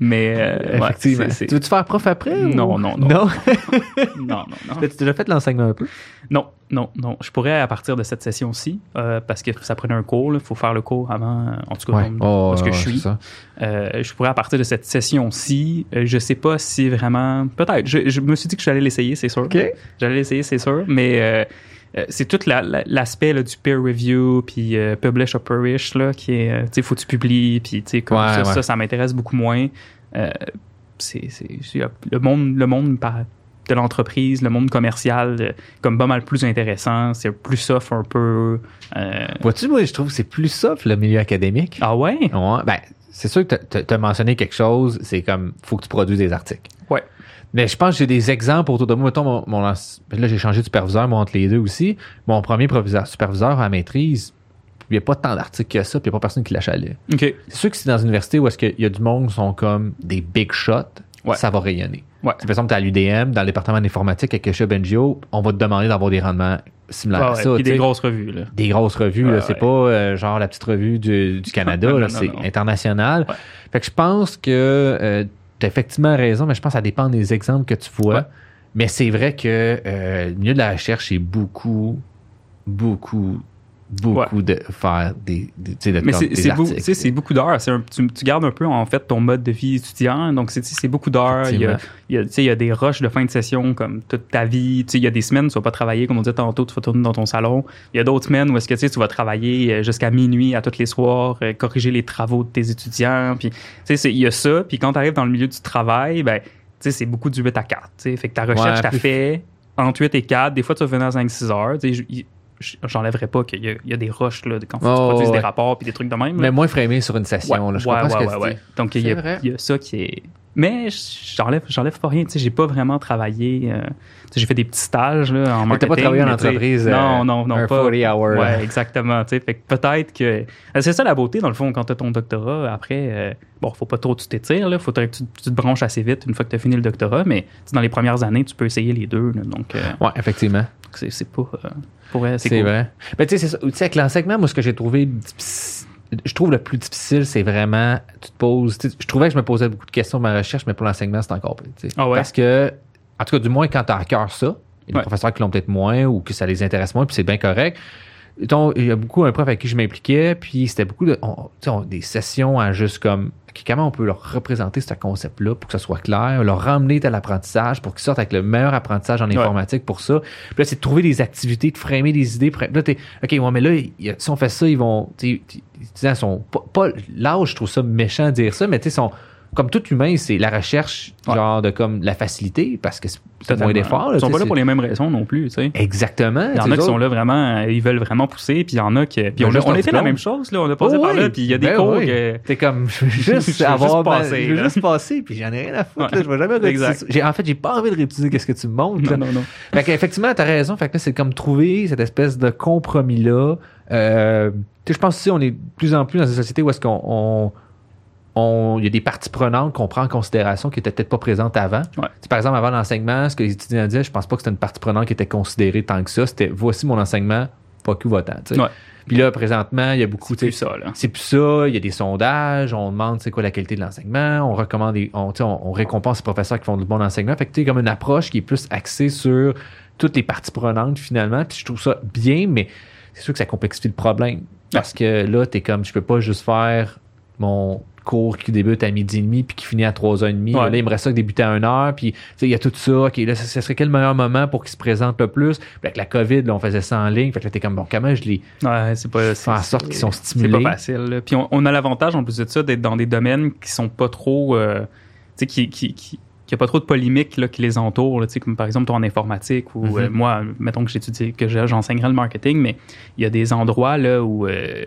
Mais euh, ouais, effectivement. Tu veux-tu faire prof après? ou- Non, non, non? Non? non, non, non. T'as-tu déjà fait l'enseignement un peu? Non, non, non. Je pourrais à partir de cette session-ci, euh, parce que ça prenait un cours. Il faut faire le cours avant, euh, en tout cas, comme- Oh, parce que ouais, je suis. Euh, je pourrais à partir de cette session-ci, euh, je sais pas si vraiment. Peut-être. Je, je me suis dit que j'allais l'essayer, c'est sûr. J'allais l'essayer, c'est sûr. Mais c'est tout la- la- l'aspect du peer review, puis publish or perish, là, qui est. tu sais, faut que tu publies, puis tu sais, comme Ouais, ça, ouais. ça, ça m'intéresse beaucoup moins. C'est, le monde, le monde par- de l'entreprise, le monde commercial, euh, comme pas mal plus intéressant. C'est plus soft un peu. euh, Vois-tu, moi, je trouve que c'est plus soft, le milieu académique. Ah ouais? Ouais, ben, c'est sûr que tu as mentionné quelque chose, c'est comme, faut que tu produises des articles. Ouais. Mais je pense que j'ai des exemples autour de moi. Mettons, mon, mon lance- là, j'ai changé de superviseur, moi, entre les deux aussi. Mon premier superviseur à maîtrise, il n'y a pas tant d'articles que ça, puis il n'y a pas personne qui l'achalait. OK. C'est sûr que c'est dans une université où est-ce qu'il y a du monde qui sont comme des big shots, Ouais. ça va rayonner. Ouais. Par exemple, tu à l'UDM, dans le département d'informatique avec chez NGO, on va te demander d'avoir des rendements similaires Ah à ça. puis tu des grosses revues. Là. Des grosses revues, là, c'est ouais. pas euh, genre la petite revue du, du Canada, c'est international. Fait que je pense que tu as effectivement raison, mais je pense que ça dépend des exemples que tu vois. Mais c'est vrai que euh, le milieu de la recherche, c'est beaucoup, beaucoup, beaucoup de faire des, de Mais c'est des c'est beaucoup d'heures. Tu, tu gardes un peu en fait ton mode de vie étudiant. Donc c'est beaucoup d'heures. Il y a, il y a, tu sais, il y a des rushs de fin de session comme toute ta vie. Tu sais, il y a des semaines où tu vas pas travailler, comme on disait tantôt, tu vas tourner dans ton salon. Il y a d'autres semaines où est-ce que tu sais, tu vas travailler euh, jusqu'à minuit à tous les soirs, euh, corriger les travaux de tes étudiants. Puis tu sais, c'est- il y a ça. Puis quand tu arrives dans le milieu du travail, ben tu sais, c'est beaucoup du 8 à 4. tu sais. Fait que ta recherche, Ouais, t'as fait entre 8 et 4. Des fois, tu vas venir à 5-6 heures. Tu sais, J'enlèverais pas qu'il y, y a des rushs là, quand faut Oh, ouais. des rapports puis des trucs de même. là. Mais moins framé sur une session. Ouais, là, je ouais, comprends ce que ouais, tu dis. Donc, il y, a, il y a ça qui est. Mais j'enlève, j'enlève pas rien. Tu sais, j'ai pas vraiment travaillé. euh, j'ai fait des petits stages là, en Mais marketing. t'as pas travaillé en mais entreprise, Non, euh, non, non, un pas. 40 hour, Ouais, là. exactement. Tu sais, fait que peut-être que. euh, C'est ça la beauté, dans le fond, quand t'as ton doctorat. Après, euh, bon, faut pas trop tu t'étires. Là. Faudrait que tu, tu te branches assez vite une fois que t'as fini le doctorat. Mais dans les premières années, tu peux essayer les deux. là. donc, euh, Ouais, effectivement. c'est, c'est pas. pour elle, c'est, C'est cool. vrai. Mais tu sais, c'est ça. Tu sais, avec l'enseignement, moi, ce que j'ai trouvé je trouve le plus difficile, c'est vraiment, tu te poses, je trouvais que je me posais beaucoup de questions dans ma recherche, mais pour l'enseignement, c'est encore plus. Ah ouais? Parce que, en tout cas, du moins, quand tu as à cœur ça, il y a des Ouais. professeurs qui l'ont peut-être moins ou que ça les intéresse moins, puis c'est bien correct. Il y a beaucoup un prof avec qui je m'impliquais, puis c'était beaucoup de, on- on- des sessions à juste comme, comment on peut leur représenter ce concept-là pour que ça soit clair, leur ramener à l'apprentissage pour qu'ils sortent avec le meilleur apprentissage en Ouais. informatique pour ça. Puis là, c'est de trouver des activités, de framer des idées. Puis Là, t'es, OK, ouais, mais là, si on fait ça, ils vont. tu sais, tu- Les étudiants sont. Pas, pas- l'âge, je trouve ça méchant de dire ça, mais tu sais, sont. Comme tout humain, c'est la recherche, Ouais. genre de comme la facilité, parce que c'est moins d'efforts. Ils sont pas là pour les mêmes raisons non plus. Tu sais. c'est- Exactement. Il y en a qui sont là vraiment, euh, ils veulent vraiment pousser, puis il y en a qui. Puis Ben, on, a- juste on a fait la même chose, là. On a passé Oh par là, puis il y a des Ben cours oui. que. T'es comme, je veux juste juste avoir. ma- passer, je veux juste passer, puis j'en ai rien à foutre. là, je vais jamais Exact. J'ai, en fait, j'ai pas envie de réutiliser qu'est-ce que tu me montres. là. Non, non, non. Fait qu'effectivement, t'as raison. Fait que là, c'est comme trouver cette espèce de compromis-là. Euh, je pense aussi on est de plus en plus dans une société où est-ce qu'on on, on- il y a des parties prenantes qu'on prend en considération qui étaient peut-être pas présentes avant. Ouais. Tu par exemple, avant l'enseignement, ce que les étudiants disaient, je pense pas que c'était une partie prenante qui était considérée tant que ça. C'était voici mon enseignement, pas que votant. tu. Ouais. Puis là, présentement, il y a beaucoup. C'est tu plus ça, là. c'est plus ça, il y a des sondages, on demande c'est quoi la qualité de l'enseignement, on recommande des- on, tu sais, on, on récompense les professeurs qui font du bon enseignement. Fait que tu comme une approche qui est plus axée sur toutes les parties prenantes finalement. Puis je trouve ça bien, mais c'est sûr que ça complexifie le problème. Parce que là, t'es comme je peux pas juste faire mon cours qui débute à midi et demi puis qui finit à 3h30. Ouais. Là, il me reste ça qui débutait à 1h. Puis il y a tout ça. OK, là, ce serait quel meilleur moment pour qu'il se présente le plus? Puis avec la COVID, là, on faisait ça en ligne. Fait que là, t'es comme, bon, comment je les Ouais, c'est pas. fais en c'est- sorte qu'ils sont C'est stimulés? pas facile. là. Puis on, on a l'avantage, en plus de ça, d'être dans des domaines qui sont pas trop. euh, tu sais, qui. qui, qui qu'il n'y a pas trop de polémiques là, qui les entourent, là, comme par exemple toi en informatique ou Mhm. euh, moi, mettons que j'étudie, que je- j'enseignerais le marketing, mais il y a des endroits là où, euh,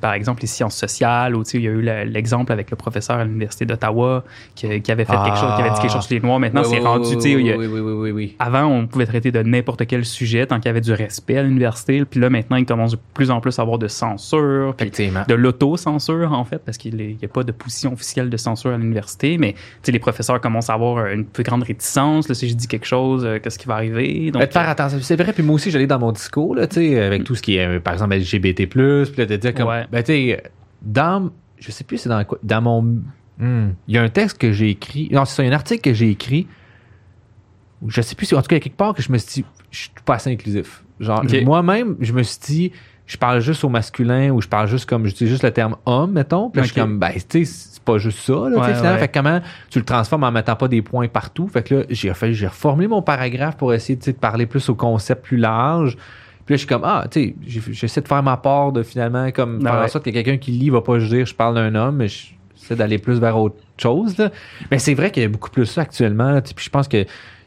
par exemple les sciences sociales, où il y a eu le- l'exemple avec le professeur à l'université d'Ottawa qui, qui avait fait quelque chose, qui avait dit quelque chose sur les noirs. Maintenant, Oui, c'est oui, rendu, oui, a- oui, oui, oui, oui, oui. avant, on pouvait traiter de n'importe quel sujet tant qu'il y avait du respect à l'université. Puis là, maintenant, il commence de plus en plus à avoir de censure, puis de l'auto-censure, en fait, parce qu'il n'y a pas de position officielle de censure à l'université. Mais les professeurs commencent à avoir une plus grande réticence. Là, si je dis quelque chose, euh, qu'est-ce qui va arriver? Donc, Ben, de faire attention. C'est vrai, puis moi aussi, j'allais dans mon discours, là, tu sais, avec tout ce qui est, euh, par exemple, LGBT+, puis là, de dire comme, Ouais. ben, tu sais, dans, je sais plus c'est dans quoi, dans mon, hmm, il y a un texte que j'ai écrit, non, c'est ça, il y a un article que j'ai écrit, je sais plus si, en tout cas, il y a quelque part que je me suis dit, je suis pas assez inclusif. Genre, moi-même, je me suis dit, je parle juste au masculin ou je parle juste comme, j'utilise juste le terme homme, mettons, puis je suis comme, ben, tu sais, pas juste ça, là, Ouais, finalement. ouais. Fait que comment tu le transformes en mettant pas des points partout? Fait que là, j'ai fait, j'ai reformulé mon paragraphe pour essayer de parler plus au concept plus large. Puis là, je suis comme, ah, tu sais, j'essaie de faire ma part de finalement, comme, faire en sorte que quelqu'un qui lit va pas juste dire, je parle d'un homme, mais j'essaie d'aller plus vers autre chose, là. Mais c'est vrai qu'il y a beaucoup plus ça actuellement, là, puis je pense que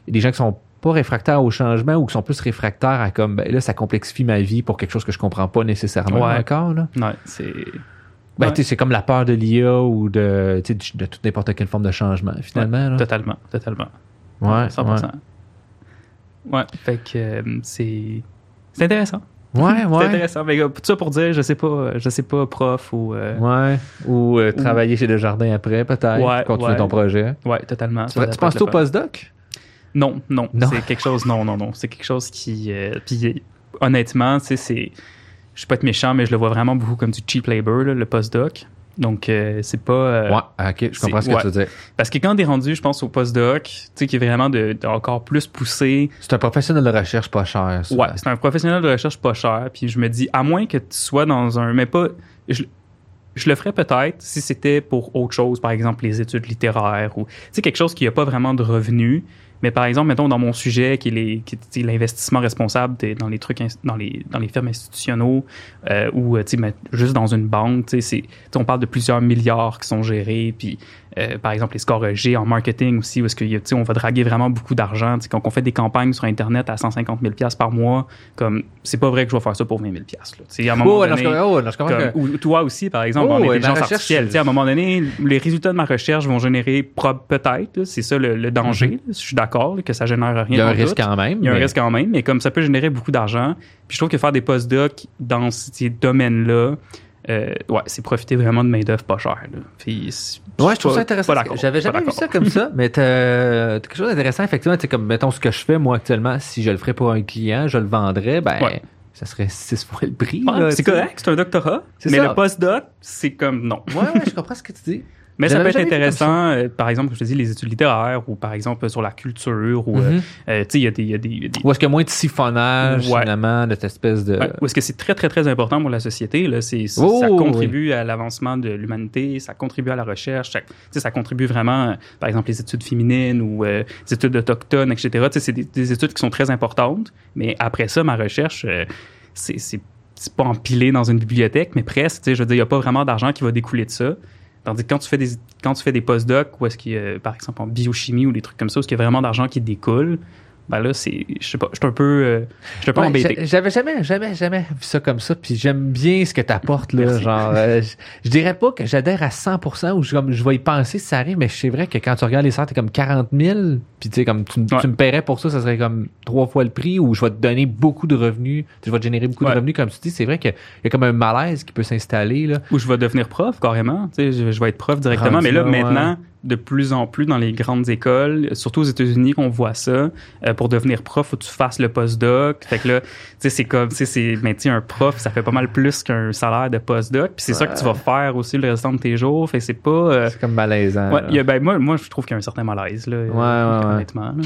des gens qui sont pas réfractaires au changement ou qui sont plus réfractaires à comme, ben là, ça complexifie ma vie pour quelque chose que je comprends pas nécessairement Ouais. encore, là. ouais, c'est. Ben, Ouais. c'est comme la peur de l'IA ou de, sais, de toute n'importe quelle forme de changement, finalement, là. Totalement, totalement. Ouais, 100%. Ouais, fait que euh, c'est. C'est intéressant. Ouais, C'est ouais. intéressant. Mais tout ça pour dire, je sais pas, je sais pas, prof ou. euh, Ouais. Ou euh, travailler chez Desjardins après, peut-être. Ouais, continuer ouais. ton projet. ouais, totalement. Tu, tu penses au postdoc? Non, non, Non. C'est quelque chose. Non, non, non. C'est quelque chose qui. euh, puis honnêtement, c'est. Je suis pas être méchant, mais je le vois vraiment beaucoup comme du cheap labor, là, le postdoc. Donc, euh, c'est pas. euh, Ouais, ok, je comprends ce que ouais. tu veux dire. Parce que quand t'es rendu, je pense, au postdoc, tu sais, qui est vraiment de, de encore plus poussé. C'est un professionnel de recherche pas cher. ça. Ouais, c'est un professionnel de recherche pas cher. Puis je me dis, à moins que tu sois dans un. Mais pas. Je, je le ferais peut-être si c'était pour autre chose, par exemple les études littéraires ou tu sais quelque chose qui n'a pas vraiment de revenus. Mais par exemple, mettons dans mon sujet qui est l'investissement responsable dans les trucs dans les dans les firmes institutionnels euh, ou euh, juste dans une banque, tu sais c'est tu sais, on parle de plusieurs milliards qui sont gérés puis euh, par exemple les scores G en marketing aussi où est-ce que on va draguer vraiment beaucoup d'argent, quand on fait des campagnes sur internet à 150 000 pièces par mois, comme c'est pas vrai que je vais faire ça pour 20 000 pièces là. À un moment Oh, non, donné, oh, non, je comprends comme- que- ou toi aussi, par exemple, Oh, en intelligence recherche, artificielle. c'est- Tu sais, à un moment donné, les résultats de ma recherche vont générer peut-être, c'est ça le, le danger. là, Je suis d'accord que ça génère rien. Mhm. Il y a un risque quand même. Il y a un risque quand même, mais comme ça peut générer beaucoup d'argent. Puis je trouve que faire des postdocs dans ces domaines-là, euh, ouais, c'est profiter vraiment de main-d'œuvre pas chère. Puis, Ouais, je trouve pas- ça intéressant. J'avais jamais vu ça comme ça, mais t'as quelque chose d'intéressant, effectivement. C'est comme, mettons, ce que je fais, moi, actuellement, si je le ferais pour un client, je le vendrais, ben, Ouais. ça serait six fois le prix. Ouais, c'est correct, c'est un doctorat, C'est mais ça. le postdoc, c'est comme non. Ouais, ouais, je comprends ce que tu dis. Mais ça peut être intéressant, euh, par exemple, comme je te dis, les études littéraires ou par exemple sur la culture ou, euh, Mhm. euh, tu sais, il y a des- y a des- Ou est-ce qu'il y a moins de siphonnage, Ouais. finalement, de cette espèce de. Ouais, ou est-ce que c'est très, très, très important pour la société? Là? C'est, Oh, ça oui. contribue à l'avancement de l'humanité, ça contribue à la recherche, ça, tu sais, ça contribue vraiment, par exemple, les études féminines ou euh, les études autochtones, etc. Tu sais, c'est des, des études qui sont très importantes, mais après ça, ma recherche, c'est, c'est, c'est pas empilé dans une bibliothèque, mais presque. tu sais, Je veux dire, il n'y a pas vraiment d'argent qui va découler de ça. Tandis que quand tu fais des, quand tu fais des postdocs, ou est-ce qu'il y a, par exemple, en biochimie ou des trucs comme ça, est-ce qu'il y a vraiment d'argent qui découle, ben là, c'est, je sais pas, je suis un peu, euh, je suis un peu Ouais, embêté. j'a- J'avais jamais, jamais, jamais vu ça comme ça. Puis j'aime bien ce que tu apportes là. Merci. Genre, euh, je, je dirais pas que j'adhère à 100% ou je, comme, je vais y penser si ça arrive, mais c'est vrai que quand tu regardes les salaires, t'es comme 40 000. Puis tu sais, comme tu, m- Ouais. tu me paierais pour ça, ça serait comme trois fois le prix ou je vais te donner beaucoup de revenus. Je vais te générer beaucoup Ouais. de revenus. Comme tu dis, c'est vrai qu'il y a comme un malaise qui peut s'installer là. Ou je vais devenir prof carrément. Tu sais, je, je vais être prof directement. Rendu mais là, maintenant, de plus en plus dans les grandes écoles, surtout aux États-Unis, qu'on voit ça. euh, pour devenir prof, faut que tu fasses le postdoc. Fait que là, tu sais, c'est comme, tu sais, c'est, mais tu un prof, ça fait pas mal plus qu'un salaire de postdoc. Puis c'est ça que tu vas faire aussi le restant de tes jours. Fait que c'est pas. euh, C'est comme malaisant. ouais, y a- ben, moi, moi, je trouve qu'il y a un certain malaise, là. ouais, ouais. Honnêtement, là. Mais-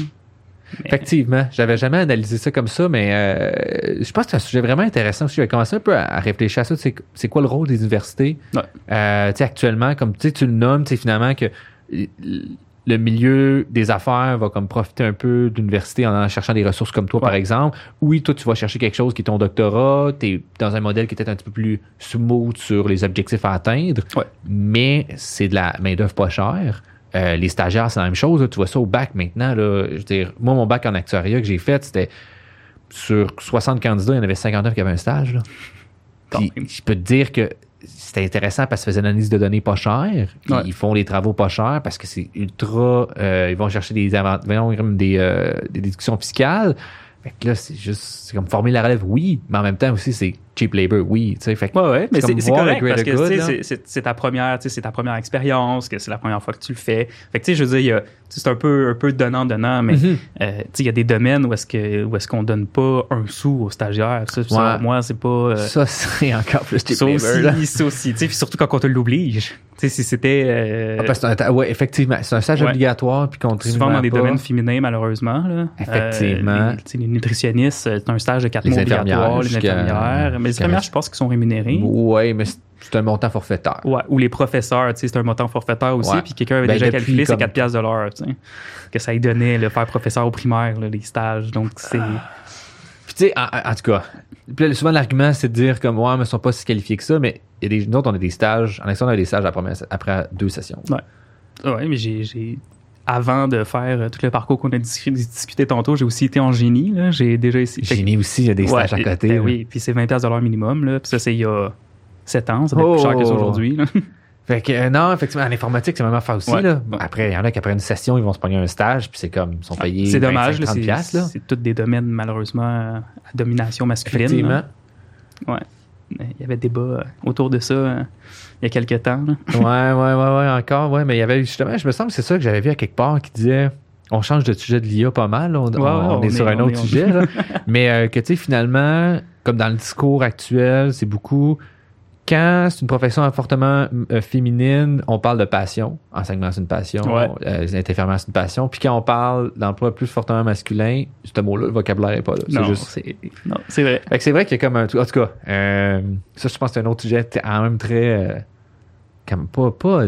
Effectivement, j'avais jamais analysé ça comme ça, mais euh, je pense que c'est un sujet vraiment intéressant aussi. J'ai commencé un peu à, à réfléchir à ça. C'est, quoi le rôle des universités? Ouais. Euh, actuellement, comme tu sais, tu le nommes, finalement que le milieu des affaires va comme profiter un peu d'université en cherchant des ressources comme toi, par exemple. Oui, toi, tu vas chercher quelque chose qui est ton doctorat, tu es dans un modèle qui est peut-être un petit peu plus smooth sur les objectifs à atteindre, Ouais. mais c'est de la main-d'œuvre pas chère. Euh, les stagiaires, c'est la même chose. là. Tu vois ça au bac maintenant. Là. Je veux dire, moi, mon bac en actuariat que j'ai fait, c'était sur 60 candidats, il y en avait 59 qui avaient un stage. Là. Puis, je peux te dire que c'était intéressant parce que ça faisait une analyse de données pas chère. Ouais. Ils font les travaux pas chers parce que c'est ultra. euh, ils vont chercher des, des, euh, des déductions fiscales. Fait que là, c'est juste. C'est comme former la relève, oui, mais en même temps aussi, c'est cheap labor, oui. Fait que Ouais, ouais, mais C'est correct parce que c'est- ta première, c'est ta première expérience, que c'est la première fois que tu le fais. Fait que tu sais, je veux dire, c'est un peu, un peu donnant donnant, mais Mhm. euh, tu sais, il y a des domaines où est-ce que, où est-ce qu'on donne pas un sou aux stagiaires. Ça, ça, Ouais. moi, c'est pas. euh, ça, c'est encore plus cheap ça labor. aussi, ça aussi, tu sais, surtout quand on te l'oblige. Tu sais, si c'était euh, Ah, parce que c'est un- ouais, effectivement, c'est un stage obligatoire puis contribuant souvent dans des pas. domaines féminins, malheureusement. Là. Effectivement. Euh, les, tu sais, les nutritionnistes, c'est un stage de quatre Les mois obligatoire. Les infirmières. Les infirmières, je pense qu'ils sont rémunérés. Ouais, mais c'est- c'est un montant forfaitaire. Ouais, ou les professeurs, tu sais, c'est un montant forfaitaire aussi. Ouais. Puis quelqu'un avait Ben, déjà calculé, c'est comme- 4 piastres de l'heure, tu sais. Que ça y donnait, le faire professeur au primaire, là, les stages. Donc, c'est. Ah. Puis tu sais, en, tout cas, souvent l'argument c'est de dire comme ouais, mais ils sont pas si qualifiés que ça, mais il y a des nous autres, on a des stages, en externe on a des stages première- après deux sessions. Ouais, mais j'ai. Avant de faire euh, tout le parcours qu'on a dis- discuté tantôt, j'ai aussi été en génie. J'ai déjà essayé. Génie aussi, il y a des Ouais, stages à côté. ben oui, puis c'est 20 piastres de l'heure minimum. Là. Puis ça, c'est il y a 7 ans. Ça va être Oh. plus cher que ça aujourd'hui. Fait que euh, non, effectivement, en informatique, c'est même affaire aussi. Ouais. Là. Bon, après, il y en a qui après une session, ils vont se pogner un stage, puis c'est comme, ils sont payés C'est dommage. là, 25-30 C'est tous des domaines, malheureusement, à domination masculine. Effectivement. là. Ouais. Il y avait débat euh, autour de ça euh, il y a quelques temps. là. ouais, ouais, ouais, ouais, encore, ouais. Mais il y avait justement, je me semble que c'est ça que j'avais vu à quelque part qui disait on change de sujet de l'IA pas mal. On, Ouais, on- ouais, on on est est- sur un autre sujet. là. Mais euh, que tu sais, finalement, comme dans le discours actuel, c'est beaucoup. Quand c'est une profession fortement euh, féminine, on parle de passion. Enseignement, c'est une passion. Ouais. Euh, les c'est une passion. Puis quand on parle d'emploi plus fortement masculin, ce mot-là, le vocabulaire n'est pas là. C'est Non, juste c'est non, c'est vrai. fait que c'est vrai qu'il y a comme un. En tout cas, euh, ça, je pense que c'est un autre sujet quand même très. euh, comme pas. pas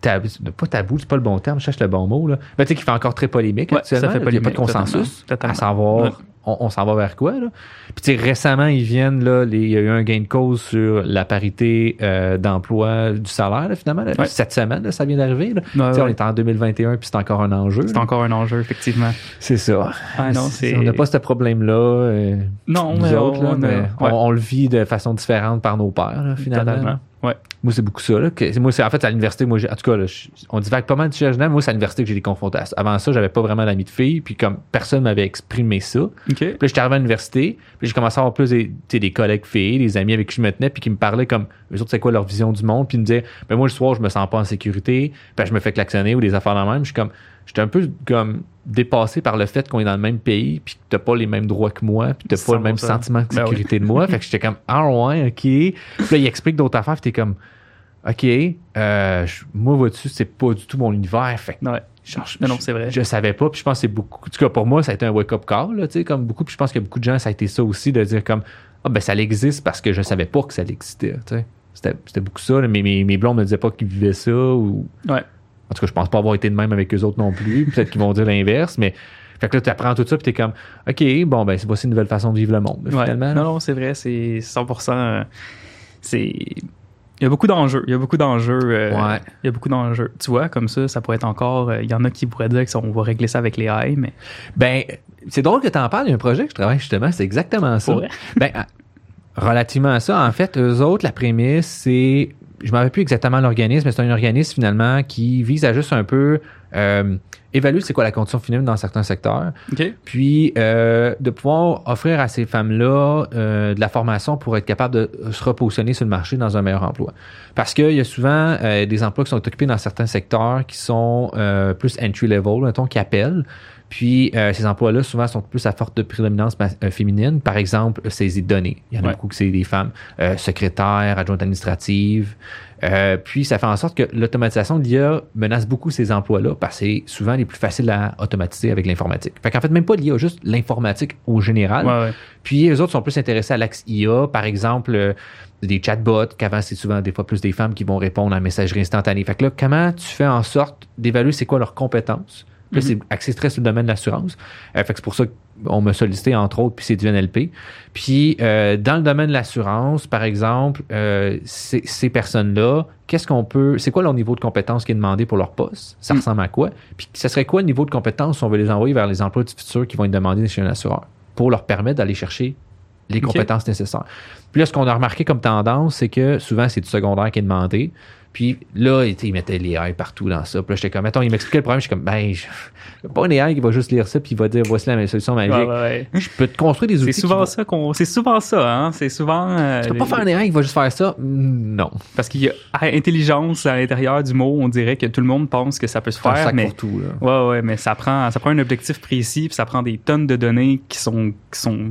tabou, pas tabou, c'est pas le bon terme, je cherche le bon mot. Là. Mais tu sais, qui fait encore très polémique Ouais, actuellement. ça fait. Il n'y a pas de consensus totalement, à savoir Ouais. On, on s'en va vers quoi. Là? Puis tu sais, récemment, ils viennent, là, les- il y a eu un gain de cause sur la parité euh, d'emploi du salaire, là, finalement. là. Ouais. Cette semaine, là, ça vient d'arriver. Ouais, On est en 2021 puis c'est encore un enjeu. C'est encore un enjeu, effectivement. C'est ça. Ah non, c'est. On n'a pas ce problème-là. euh, Non, nous mais autres, là, on mais on, on le vit de façon différente par nos pères, là, finalement. totalement. Ouais. Moi, c'est beaucoup ça. Là, que- moi, c'est en fait à l'université. Moi, j'ai- en tout cas, là, je- on divague pas mal du sujet. Moi, c'est à l'université que j'ai des confrontations. Avant ça, j'avais pas vraiment d'amis de filles, puis comme personne m'avait exprimé ça. OK. Puis là, j'étais arrivé à l'université, puis j'ai commencé à avoir plus des, des collègues filles, des amis avec qui je me tenais, puis qui me parlaient comme eux autres, c'est quoi leur vision du monde, puis ils me disaient, ben moi, le soir, je me sens pas en sécurité, puis je me fais klaxonner ou des affaires dans le même. Je suis comme, j'étais un peu comme dépassé par le fait qu'on est dans le même pays, puis que t'as pas les mêmes droits que moi, puis t'as pas le même 100%. sentiment de Ben oui. sécurité de moi. Fait que j'étais comme, ah ouais, ok. Puis là, il explique d'autres affaires, puis t'es comme, ok, euh, moi, vois-tu, c'est pas du tout mon univers. Fait que Ouais. genre, je- Non, non, c'est vrai. je savais pas, puis je pense que c'est beaucoup. En tout cas, pour moi, ça a été un wake-up call, là, tu sais, comme beaucoup. Puis je pense que beaucoup de gens, ça a été ça aussi, de dire comme, ah, ben, ça existe parce que je savais pas que ça existait, tu sais. C'était c'était beaucoup ça, là, mais mes, mes blondes me disaient pas qu'ils vivaient ça, ou. Ouais. En tout cas, je pense pas avoir été de même avec eux autres non plus. Peut-être qu'ils vont dire l'inverse, mais. Fait que là, tu apprends tout ça, puis t'es comme, OK, bon, ben, c'est voici une nouvelle façon de vivre le monde, Ouais. finalement. Non, non, c'est vrai, c'est 100%. euh, c'est. Il y a beaucoup d'enjeux. Il y a beaucoup d'enjeux. euh, Ouais. Il y a beaucoup d'enjeux. Tu vois, comme ça, ça pourrait être encore. euh, Il y en a qui pourraient dire qu'on va régler ça avec les AI, mais. Ben, c'est drôle que tu en parles. Il y a un projet que je travaille justement, c'est exactement ça. Pour vrai? Ben, relativement à ça, en fait, eux autres, la prémisse, c'est. Je ne me rappelle plus exactement l'organisme, mais c'est un organisme finalement qui vise à juste un peu euh, évaluer c'est quoi la condition féminine dans certains secteurs, OK. puis euh, de pouvoir offrir à ces femmes-là euh, de la formation pour être capable de se repositionner sur le marché dans un meilleur emploi. Parce qu'il y a souvent euh, des emplois qui sont occupés dans certains secteurs qui sont euh, plus entry-level, mettons, qui appellent. Puis euh, ces emplois-là, souvent, sont plus à forte prédominance euh, féminine. Par exemple, saisie de données. Il y en a Ouais. beaucoup que c'est des femmes euh, secrétaires, adjointes administratives. Euh, puis ça fait en sorte que l'automatisation de l'IA menace beaucoup ces emplois-là parce que c'est souvent les plus faciles à automatiser avec l'informatique. Fait qu'en fait, même pas l'IA, juste l'informatique au général. Ouais, ouais. Puis eux autres sont plus intéressés à l'axe IA, par exemple, euh, des chatbots, qu'avant c'est souvent des fois plus des femmes qui vont répondre en messagerie instantanée. Fait que là, comment tu fais en sorte d'évaluer c'est quoi leurs compétences? Puis Mhm. c'est axé très sur le domaine de l'assurance. Euh, fait que c'est pour ça qu'on m'a sollicité, entre autres, puis c'est du NLP. Puis euh, dans le domaine de l'assurance, par exemple, euh, ces, personnes-là, qu'est-ce qu'on peut. C'est quoi leur niveau de compétence qui est demandé pour leur poste? Ça Mhm. ressemble à quoi? Puis ce serait quoi le niveau de compétence si on veut les envoyer vers les emplois du futur qui vont être demandés chez un assureur? Pour leur permettre d'aller chercher les compétences nécessaires? Puis là, ce qu'on a remarqué comme tendance, c'est que souvent, c'est du secondaire qui est demandé. Puis là, ils mettaient les AI partout dans ça. Puis là, j'étais comme, mettons, il m'expliquait le problème. Je suis comme, ben, je... pas un AI qui va juste lire ça puis il va dire, voici la solution magique. Ouais, ouais, ouais. Je peux te construire des outils. C'est souvent vont- ça qu'on. C'est souvent ça, hein. C'est souvent. euh, Tu peux pas faire un AI qui va juste faire ça? Non. Parce qu'il y a intelligence à l'intérieur du mot, on dirait que tout le monde pense que ça peut se Faire sac mais pour tout, là. ouais, ouais, mais ça prend, ça prend un objectif précis, puis ça prend des tonnes de données qui sont, qui sont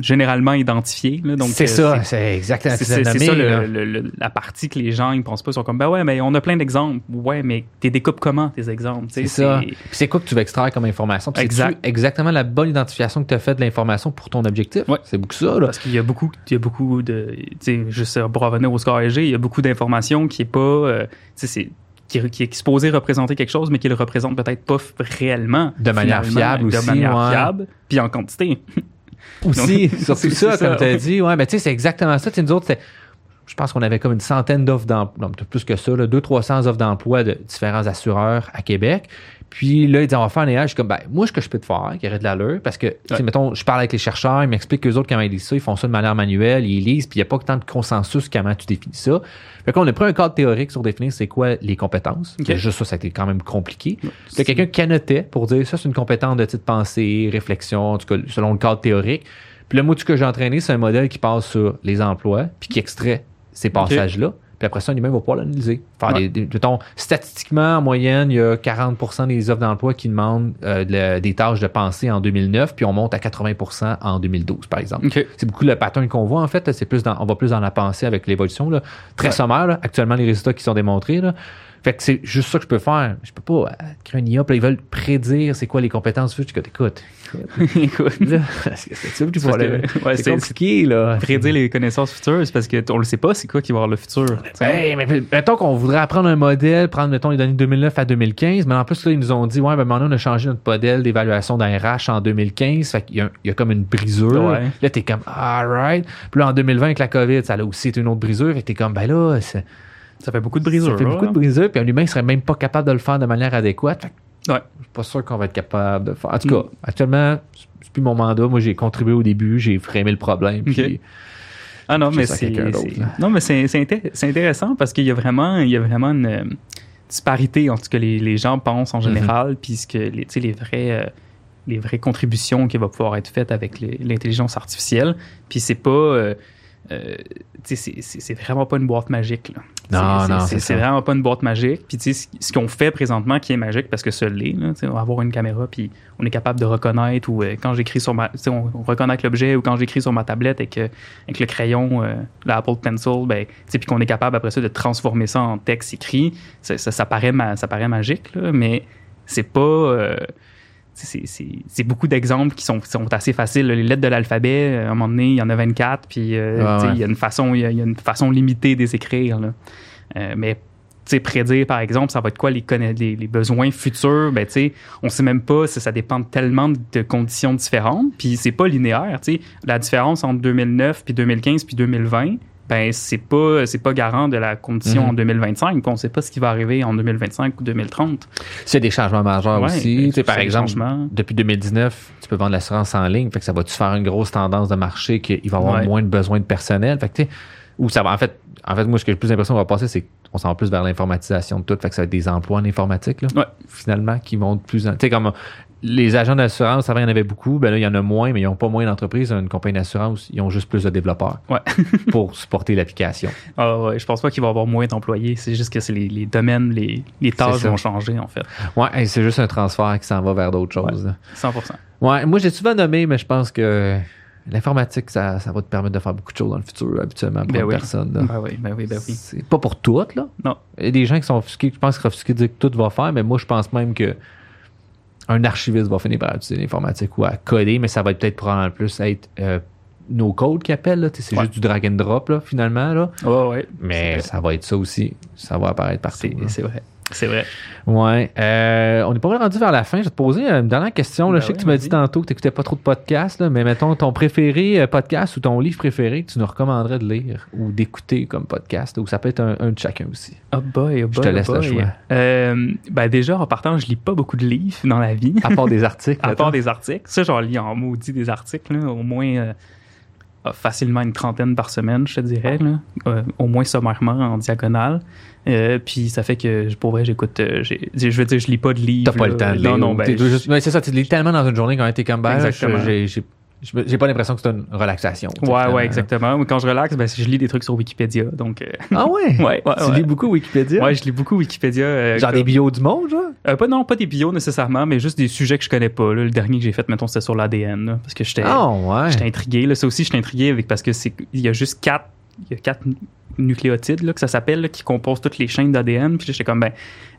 généralement identifiées. Là, donc C'est euh, ça, c'est exactement C'est ça le- le- le- la partie que les gens ils pensent Ils sont comme ben ouais, mais on a plein d'exemples. Ouais, mais t'es découpes comment tes exemples C'est ça. C'est quoi que tu veux extraire comme information? Exact. exactement la bonne identification que tu as fait de l'information pour ton objectif? Ouais. C'est beaucoup ça, là. Parce qu'il y a beaucoup, il y a beaucoup de, tu sais, juste pour revenir au score EG, il y a beaucoup d'informations qui est pas, euh, tu sais, qui, qui est supposé représenter quelque chose, mais qui le représente peut-être pas réellement. De manière fiable de aussi, manière ouais. fiable, puis en quantité. Aussi, Donc, surtout ça, comme tu as dit. Ouais, mais tu sais, c'est exactement ça. Nous autres, c'est- je pense qu'on avait comme une centaine d'offres d'emploi, plus que ça, là, 200-300 offres d'emploi de différents assureurs à Québec. Puis là, ils disent, on va faire un AI. Je suis comme, ben, moi, ce que je peux te faire, qui aurait de l'allure, parce que, Ouais. mettons, je parle avec les chercheurs, ils m'expliquent qu'eux autres, comment ils lisent ça, ils font ça de manière manuelle, ils lisent, puis il n'y a pas tant de consensus comment tu définis ça. Fait qu'on a pris un cadre théorique sur définir c'est quoi les compétences. Ok. Juste ça, ça a été quand même compliqué. A quelqu'un qui annotait pour dire ça, c'est une compétence de type pensée, réflexion, en tout cas, selon le cadre théorique. Puis le module que j'ai entraîné, c'est un modèle qui passe sur les emplois, puis qui extrait ces passages-là. Puis après ça, lui-même va pouvoir l'analyser. Faire Ouais. des, des- mettons, statistiquement, en moyenne, il y a 40% des offres d'emploi qui demandent euh, de- des tâches de pensée en 2009, puis on monte à 80% en 2012, par exemple. OK. C'est beaucoup le pattern qu'on voit, en fait. C'est plus dans, on va plus dans la pensée avec l'évolution. là. Très Ouais. sommaire, là. actuellement, les résultats qui sont démontrés. Là. Fait que c'est juste ça que je peux faire. Je peux pas euh, créer un IA, puis là, ils veulent prédire c'est quoi les compétences futures. Écoute, écoute, Écoute, c'est ça que tu vois C'est compliqué, là. prédire les connaissances futures, c'est parce qu'on le sait pas, c'est quoi qui va avoir le futur. Hey, mais mettons qu'on voudrait apprendre un modèle, prendre, mettons, les données de 2009 à 2015, mais en plus, là, ils nous ont dit, ouais, ben, maintenant, on a changé notre modèle d'évaluation d'un RH en 2015, fait qu'il y y a comme une brisure. Ouais. Là, t'es comme, alright. Puis là, en 2020, avec la COVID, ça a aussi été une autre brisure, fait que t'es comme, ben là, c'est- Ça fait beaucoup de brisures. ça fait beaucoup là. de brisures, puis un humain serait même pas capable de le faire de manière adéquate. Ouais. je suis pas sûr qu'on va être capable de le faire. En tout Mm. cas, actuellement, c'est plus mon mandat. Moi, j'ai contribué au début, j'ai frémé le problème, puis. Ah non, mais c'est non, mais c'est c'est inté- c'est intéressant parce qu'il y a vraiment il y a vraiment une euh, disparité entre ce que les, les gens pensent en Mhm. général puis ce que les les vraies euh, les vraies contributions qui vont pouvoir être faites avec l'intelligence artificielle. Puis c'est pas euh, euh, c'est- vraiment pas une boîte magique. Là. Non, C'est- non, c'est- vraiment pas une boîte magique. Puis tu sais, ce- ce qu'on fait présentement qui est magique parce que ça l'est, on va avoir une caméra puis on est capable de reconnaître ou euh, quand j'écris sur ma, tu sais, on, on reconnaît l'objet ou quand j'écris sur ma tablette avec, euh, avec le crayon, euh, l'Apple Pencil, ben, tu sais, puis qu'on est capable après ça de transformer ça en texte écrit, ça, ça, ça paraît, ma- ça paraît magique, là, mais c'est pas. C'est- beaucoup d'exemples qui sont, qui sont assez faciles. Les lettres de l'alphabet, euh, à un moment donné, il y en a 24, puis euh, ouais. il y a une façon, il y a, une façon limitée de les écrire. là. Euh, mais prédire, par exemple, ça va être quoi les, conna- les, les besoins futurs, ben, on sait même pas, ça, ça dépend tellement de conditions différentes, puis c'est pas linéaire, tu sais. La différence entre 2009, puis 2015, puis 2020, ben, c'est pas, c'est pas garant de la condition Mhm. en 2025, puis on sait pas ce qui va arriver en 2025 ou 2030. C'est des changements majeurs Ouais, aussi. euh, Tu sais, par exemple, depuis 2019, tu peux vendre l'assurance en ligne. Fait que ça va-tu faire une grosse tendance de marché qu'il va y avoir Ouais. moins de besoin de personnel? Fait que, tu ou ça va, en fait, en fait, moi, ce que j'ai plus l'impression qu'on va passer, c'est qu'on s'en va plus vers l'informatisation de tout. Fait que ça va être des emplois en informatique, là. Ouais. Finalement, qui vont de plus en, tu sais, comme les agents d'assurance, avant, il y en avait beaucoup. Ben là, il y en a moins, mais ils n'ont pas moins d'entreprises. Une compagnie d'assurance, ils ont juste plus de développeurs. Ouais. pour supporter l'application. Ah ouais, je pense pas qu'il va y avoir moins d'employés, c'est juste que c'est les, les domaines, les, les tâches vont changer, en fait. Ouais, c'est juste un transfert qui s'en va vers d'autres choses. là. 100%. Ouais, moi j'ai souvent nommé, mais je pense que l'informatique, ça, ça va te permettre de faire beaucoup de choses dans le futur, habituellement, pour Ben une oui. personne. là. Ben oui, ben oui, ben oui. C'est pas pour toutes, là. Non. Il y a des gens qui sont offusqués, je pense qu'ils sont offusqués de dire que tout va faire, mais moi je pense même que un archiviste va finir par utiliser l'informatique ou à coder, mais ça va peut-être probablement plus être euh, no code qui appelle, là. Tu sais, C'est Ouais. juste du drag and drop, là, finalement, là. Ouais, ouais. Mais ça va être ça aussi. Ça va apparaître partout. C'est vrai. C'est vrai. Ouais. Euh, on est pas mal rendu vers la fin. Je vais te poser une dernière question. Là. Ben je sais oui, que tu m'as dit tantôt que tu n'écoutais pas trop de podcasts, là, mais mettons ton préféré euh, podcast ou ton livre préféré que tu nous recommanderais de lire ou d'écouter comme podcast, ou ça peut être un, un de chacun aussi. Oh boy, oh boy, te oh laisse le boy. choix. Euh, ben déjà, en partant, je lis pas beaucoup de livres dans la vie. À part des articles. À part des articles. Ça, j'en lis en maudit des articles, là, au moins euh, ah, facilement une trentaine par semaine, je te dirais. Là. Euh, au moins sommairement en diagonale. Euh, puis ça fait que, pour vrai, j'écoute. euh, je veux dire, je lis pas de livres. T'as pas le temps de lire. Non, non, ben, je- c'est ça, tu lis tellement dans une journée quand t'es comme ben, Exactement. j'ai- pas l'impression que c'est une relaxation. Ouais, finalement. ouais, exactement. Quand je relaxe, ben, je lis des trucs sur Wikipédia. Donc, euh, Ah ouais? ouais, ouais, Tu ouais. lis beaucoup Wikipédia? Ouais, je lis beaucoup Wikipédia. euh, Genre des bios du monde, genre? Euh, pas non, pas des bios nécessairement, mais juste des sujets que je connais pas. là. Le dernier que j'ai fait, mettons, c'était sur l'ADN, parce que j'étais ouais. j'étais intrigué. Là. Ça aussi, j'étais intrigué avec parce que c'est il y a juste quatre il y a quatre nucléotides là, que ça s'appelle qui composent toutes les chaînes d'ADN. Puis j'étais comme ben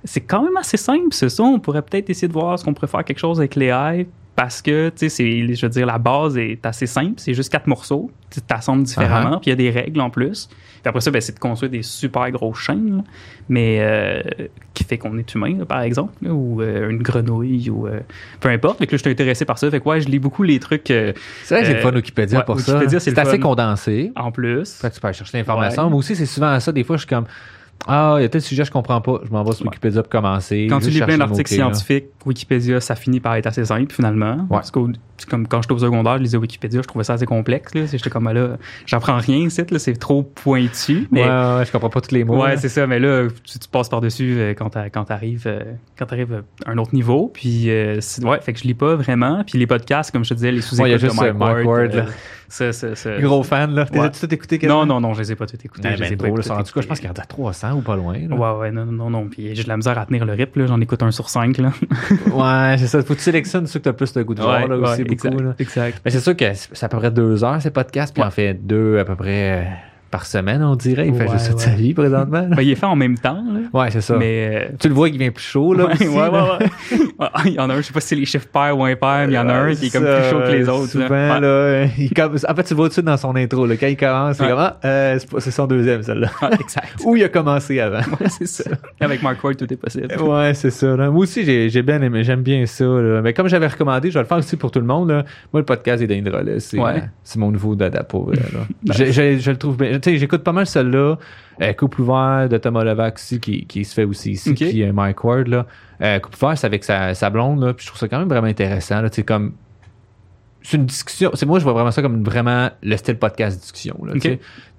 c'est quand même assez simple, c'est ça. On pourrait peut-être essayer de voir ce qu'on pourrait faire quelque chose avec l'AI parce que tu sais c'est je veux dire la base est assez simple, c'est juste quatre morceaux, tu t'assembles différemment, puis il y a des règles en plus. Puis après ça, ben, c'est de construire des super grosses chaînes, là, mais euh, qui fait qu'on est humain, là, par exemple, là, ou euh, une grenouille, ou euh, peu importe. Fait que là, je suis intéressé par ça. Fait que ouais, je lis beaucoup les trucs euh, C'est vrai que c'est le Euh, fun Wikipédia ouais, pour Wikipédia, ça. c'est assez condensé. en plus. Fait que tu peux aller chercher l'information. Ouais. Moi aussi, c'est souvent ça. Des fois, je suis comme Ah, il y a tel sujet que je comprends pas. Je m'en vais sur Ouais. Wikipédia pour commencer. Quand tu lis plein le d'articles scientifiques, Wikipédia, ça finit par être assez simple finalement. Parce que comme quand j'étais au secondaire, je lisais Wikipédia, je trouvais ça assez complexe. là. J'étais comme ah, là, j'apprends rien c'est trop pointu. Mais Ouais, ouais, ouais, je comprends pas tous les mots. Ouais, c'est ça, mais là, tu, tu passes par-dessus euh, quand t'a- quand t'arrives euh, quand t'arrives à un autre niveau. Puis, euh, ouais, fait que je lis pas vraiment. Puis les podcasts, comme je te disais, les Ouais, sous-écoutes juste de euh, Mike Ward, Ward, euh, Ça, ça, ça- Gros fan, là. Ouais. T'as tout écouté Non, non, non, je les ai pas tout écoutés. Ben, je les ben, ai drôle, ça. En tout cas, je pense qu'il y en a 300 ou pas loin. là. Ouais, ouais, non, non, non. Puis j'ai de la misère à tenir le rythme, là. J'en écoute un sur cinq, là. Ouais, c'est ça. Faut que tu sélectionnes ceux que t'as plus le goût de voir, là, aussi, beaucoup, exact, là. exact. Mais c'est sûr que c'est à peu près deux heures, ces podcasts, puis Ouais. en fait deux à peu près euh, par semaine, on dirait. Il fait Ouais, juste ça de sa ouais. vie présentement. Ben, il est fait en même temps, là. Ouais, c'est ça. Mais. euh, Tu le vois qu'il vient plus chaud, là. ouais, aussi, ouais, là. ouais, ouais. Il y en a un, je sais pas si c'est les chiffres pairs ou impairs, mais il y en a un Ouais, qui est comme plus chaud que les autres. Souvent, là. Ouais. là, il com- en fait, tu le vois tout de suite dans son intro. Là, quand il commence, c'est Ouais. comme, ah, euh, c'est son deuxième, celle-là. Ouais, exact. Ou il a commencé avant. Ouais, c'est ça. Avec Mark Ward, tout est possible. Ouais, c'est ça. là. Moi aussi, j'ai j'ai bien aimé, j'aime bien ça. là. Mais comme j'avais recommandé, je vais le faire aussi pour tout le monde. là. Moi, le podcast des Danny Drolet, c'est Ouais. euh, c'est mon nouveau dada pour vrai, là. je, je- je le trouve bien. Tu sais, j'écoute pas mal celle-là. Euh, Couple ouvert de Thomas Levac aussi, qui, qui se fait aussi ici, Ok. puis euh, Mike Ward. Là. Euh, Couple ouvert, c'est avec sa, sa blonde. Là, puis je trouve ça quand même vraiment intéressant. Là, comme c'est une discussion. C'est moi, je vois vraiment ça comme vraiment le style podcast discussion. Là.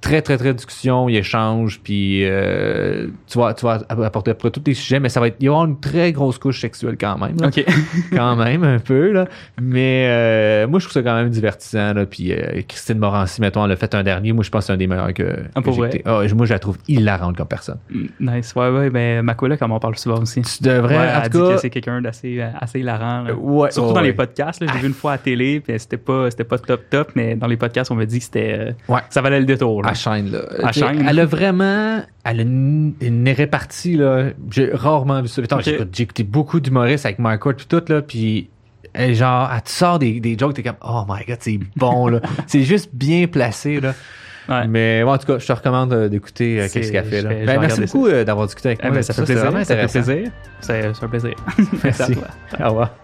Très, très, très discussion, il échange, puis euh, tu vas, tu vas apporter après tous les sujets, mais ça va être, il va y avoir une très grosse couche sexuelle quand même. là. OK. quand même, un peu, là. Mais euh, moi, je trouve ça quand même divertissant, là. Puis euh, Christine Morancy, mettons, elle a fait un dernier. Moi, je pense que c'est un des meilleurs que, Ah, que j'ai ouais, moi, je la trouve hilarante comme personne. Nice. Ouais, ouais. Ben, ma coloc, elle m'en parle souvent aussi. Tu devrais, Ouais, en elle tout dit cas... que c'est quelqu'un d'assez assez hilarant. là. Ouais, Surtout dans les podcasts. là. J'ai vu une fois à télé, puis c'était pas, c'était pas top top, mais dans les podcasts, on m'a dit que c'était, Ouais. ça valait le détour. Là. Chaîne, là. Chaîne. Elle a vraiment. Elle a une, une répartie, là. J'ai rarement vu ça. Attends, Ok. j'ai écouté- beaucoup d'humoristes avec Ward, puis tout, là. Puis, elle, genre, elle te sort des, des jokes, t'es comme, oh my god, c'est bon, là. c'est juste bien placé, là. Ouais. Mais, ouais, en tout cas, je te recommande euh, d'écouter euh, qu'est-ce qu'elle fait, je là. Ben, merci beaucoup euh, d'avoir discuté avec Eh moi. ben, ça fait plaisir. Ça fait plaisir. C'est un plaisir. Merci. Au revoir.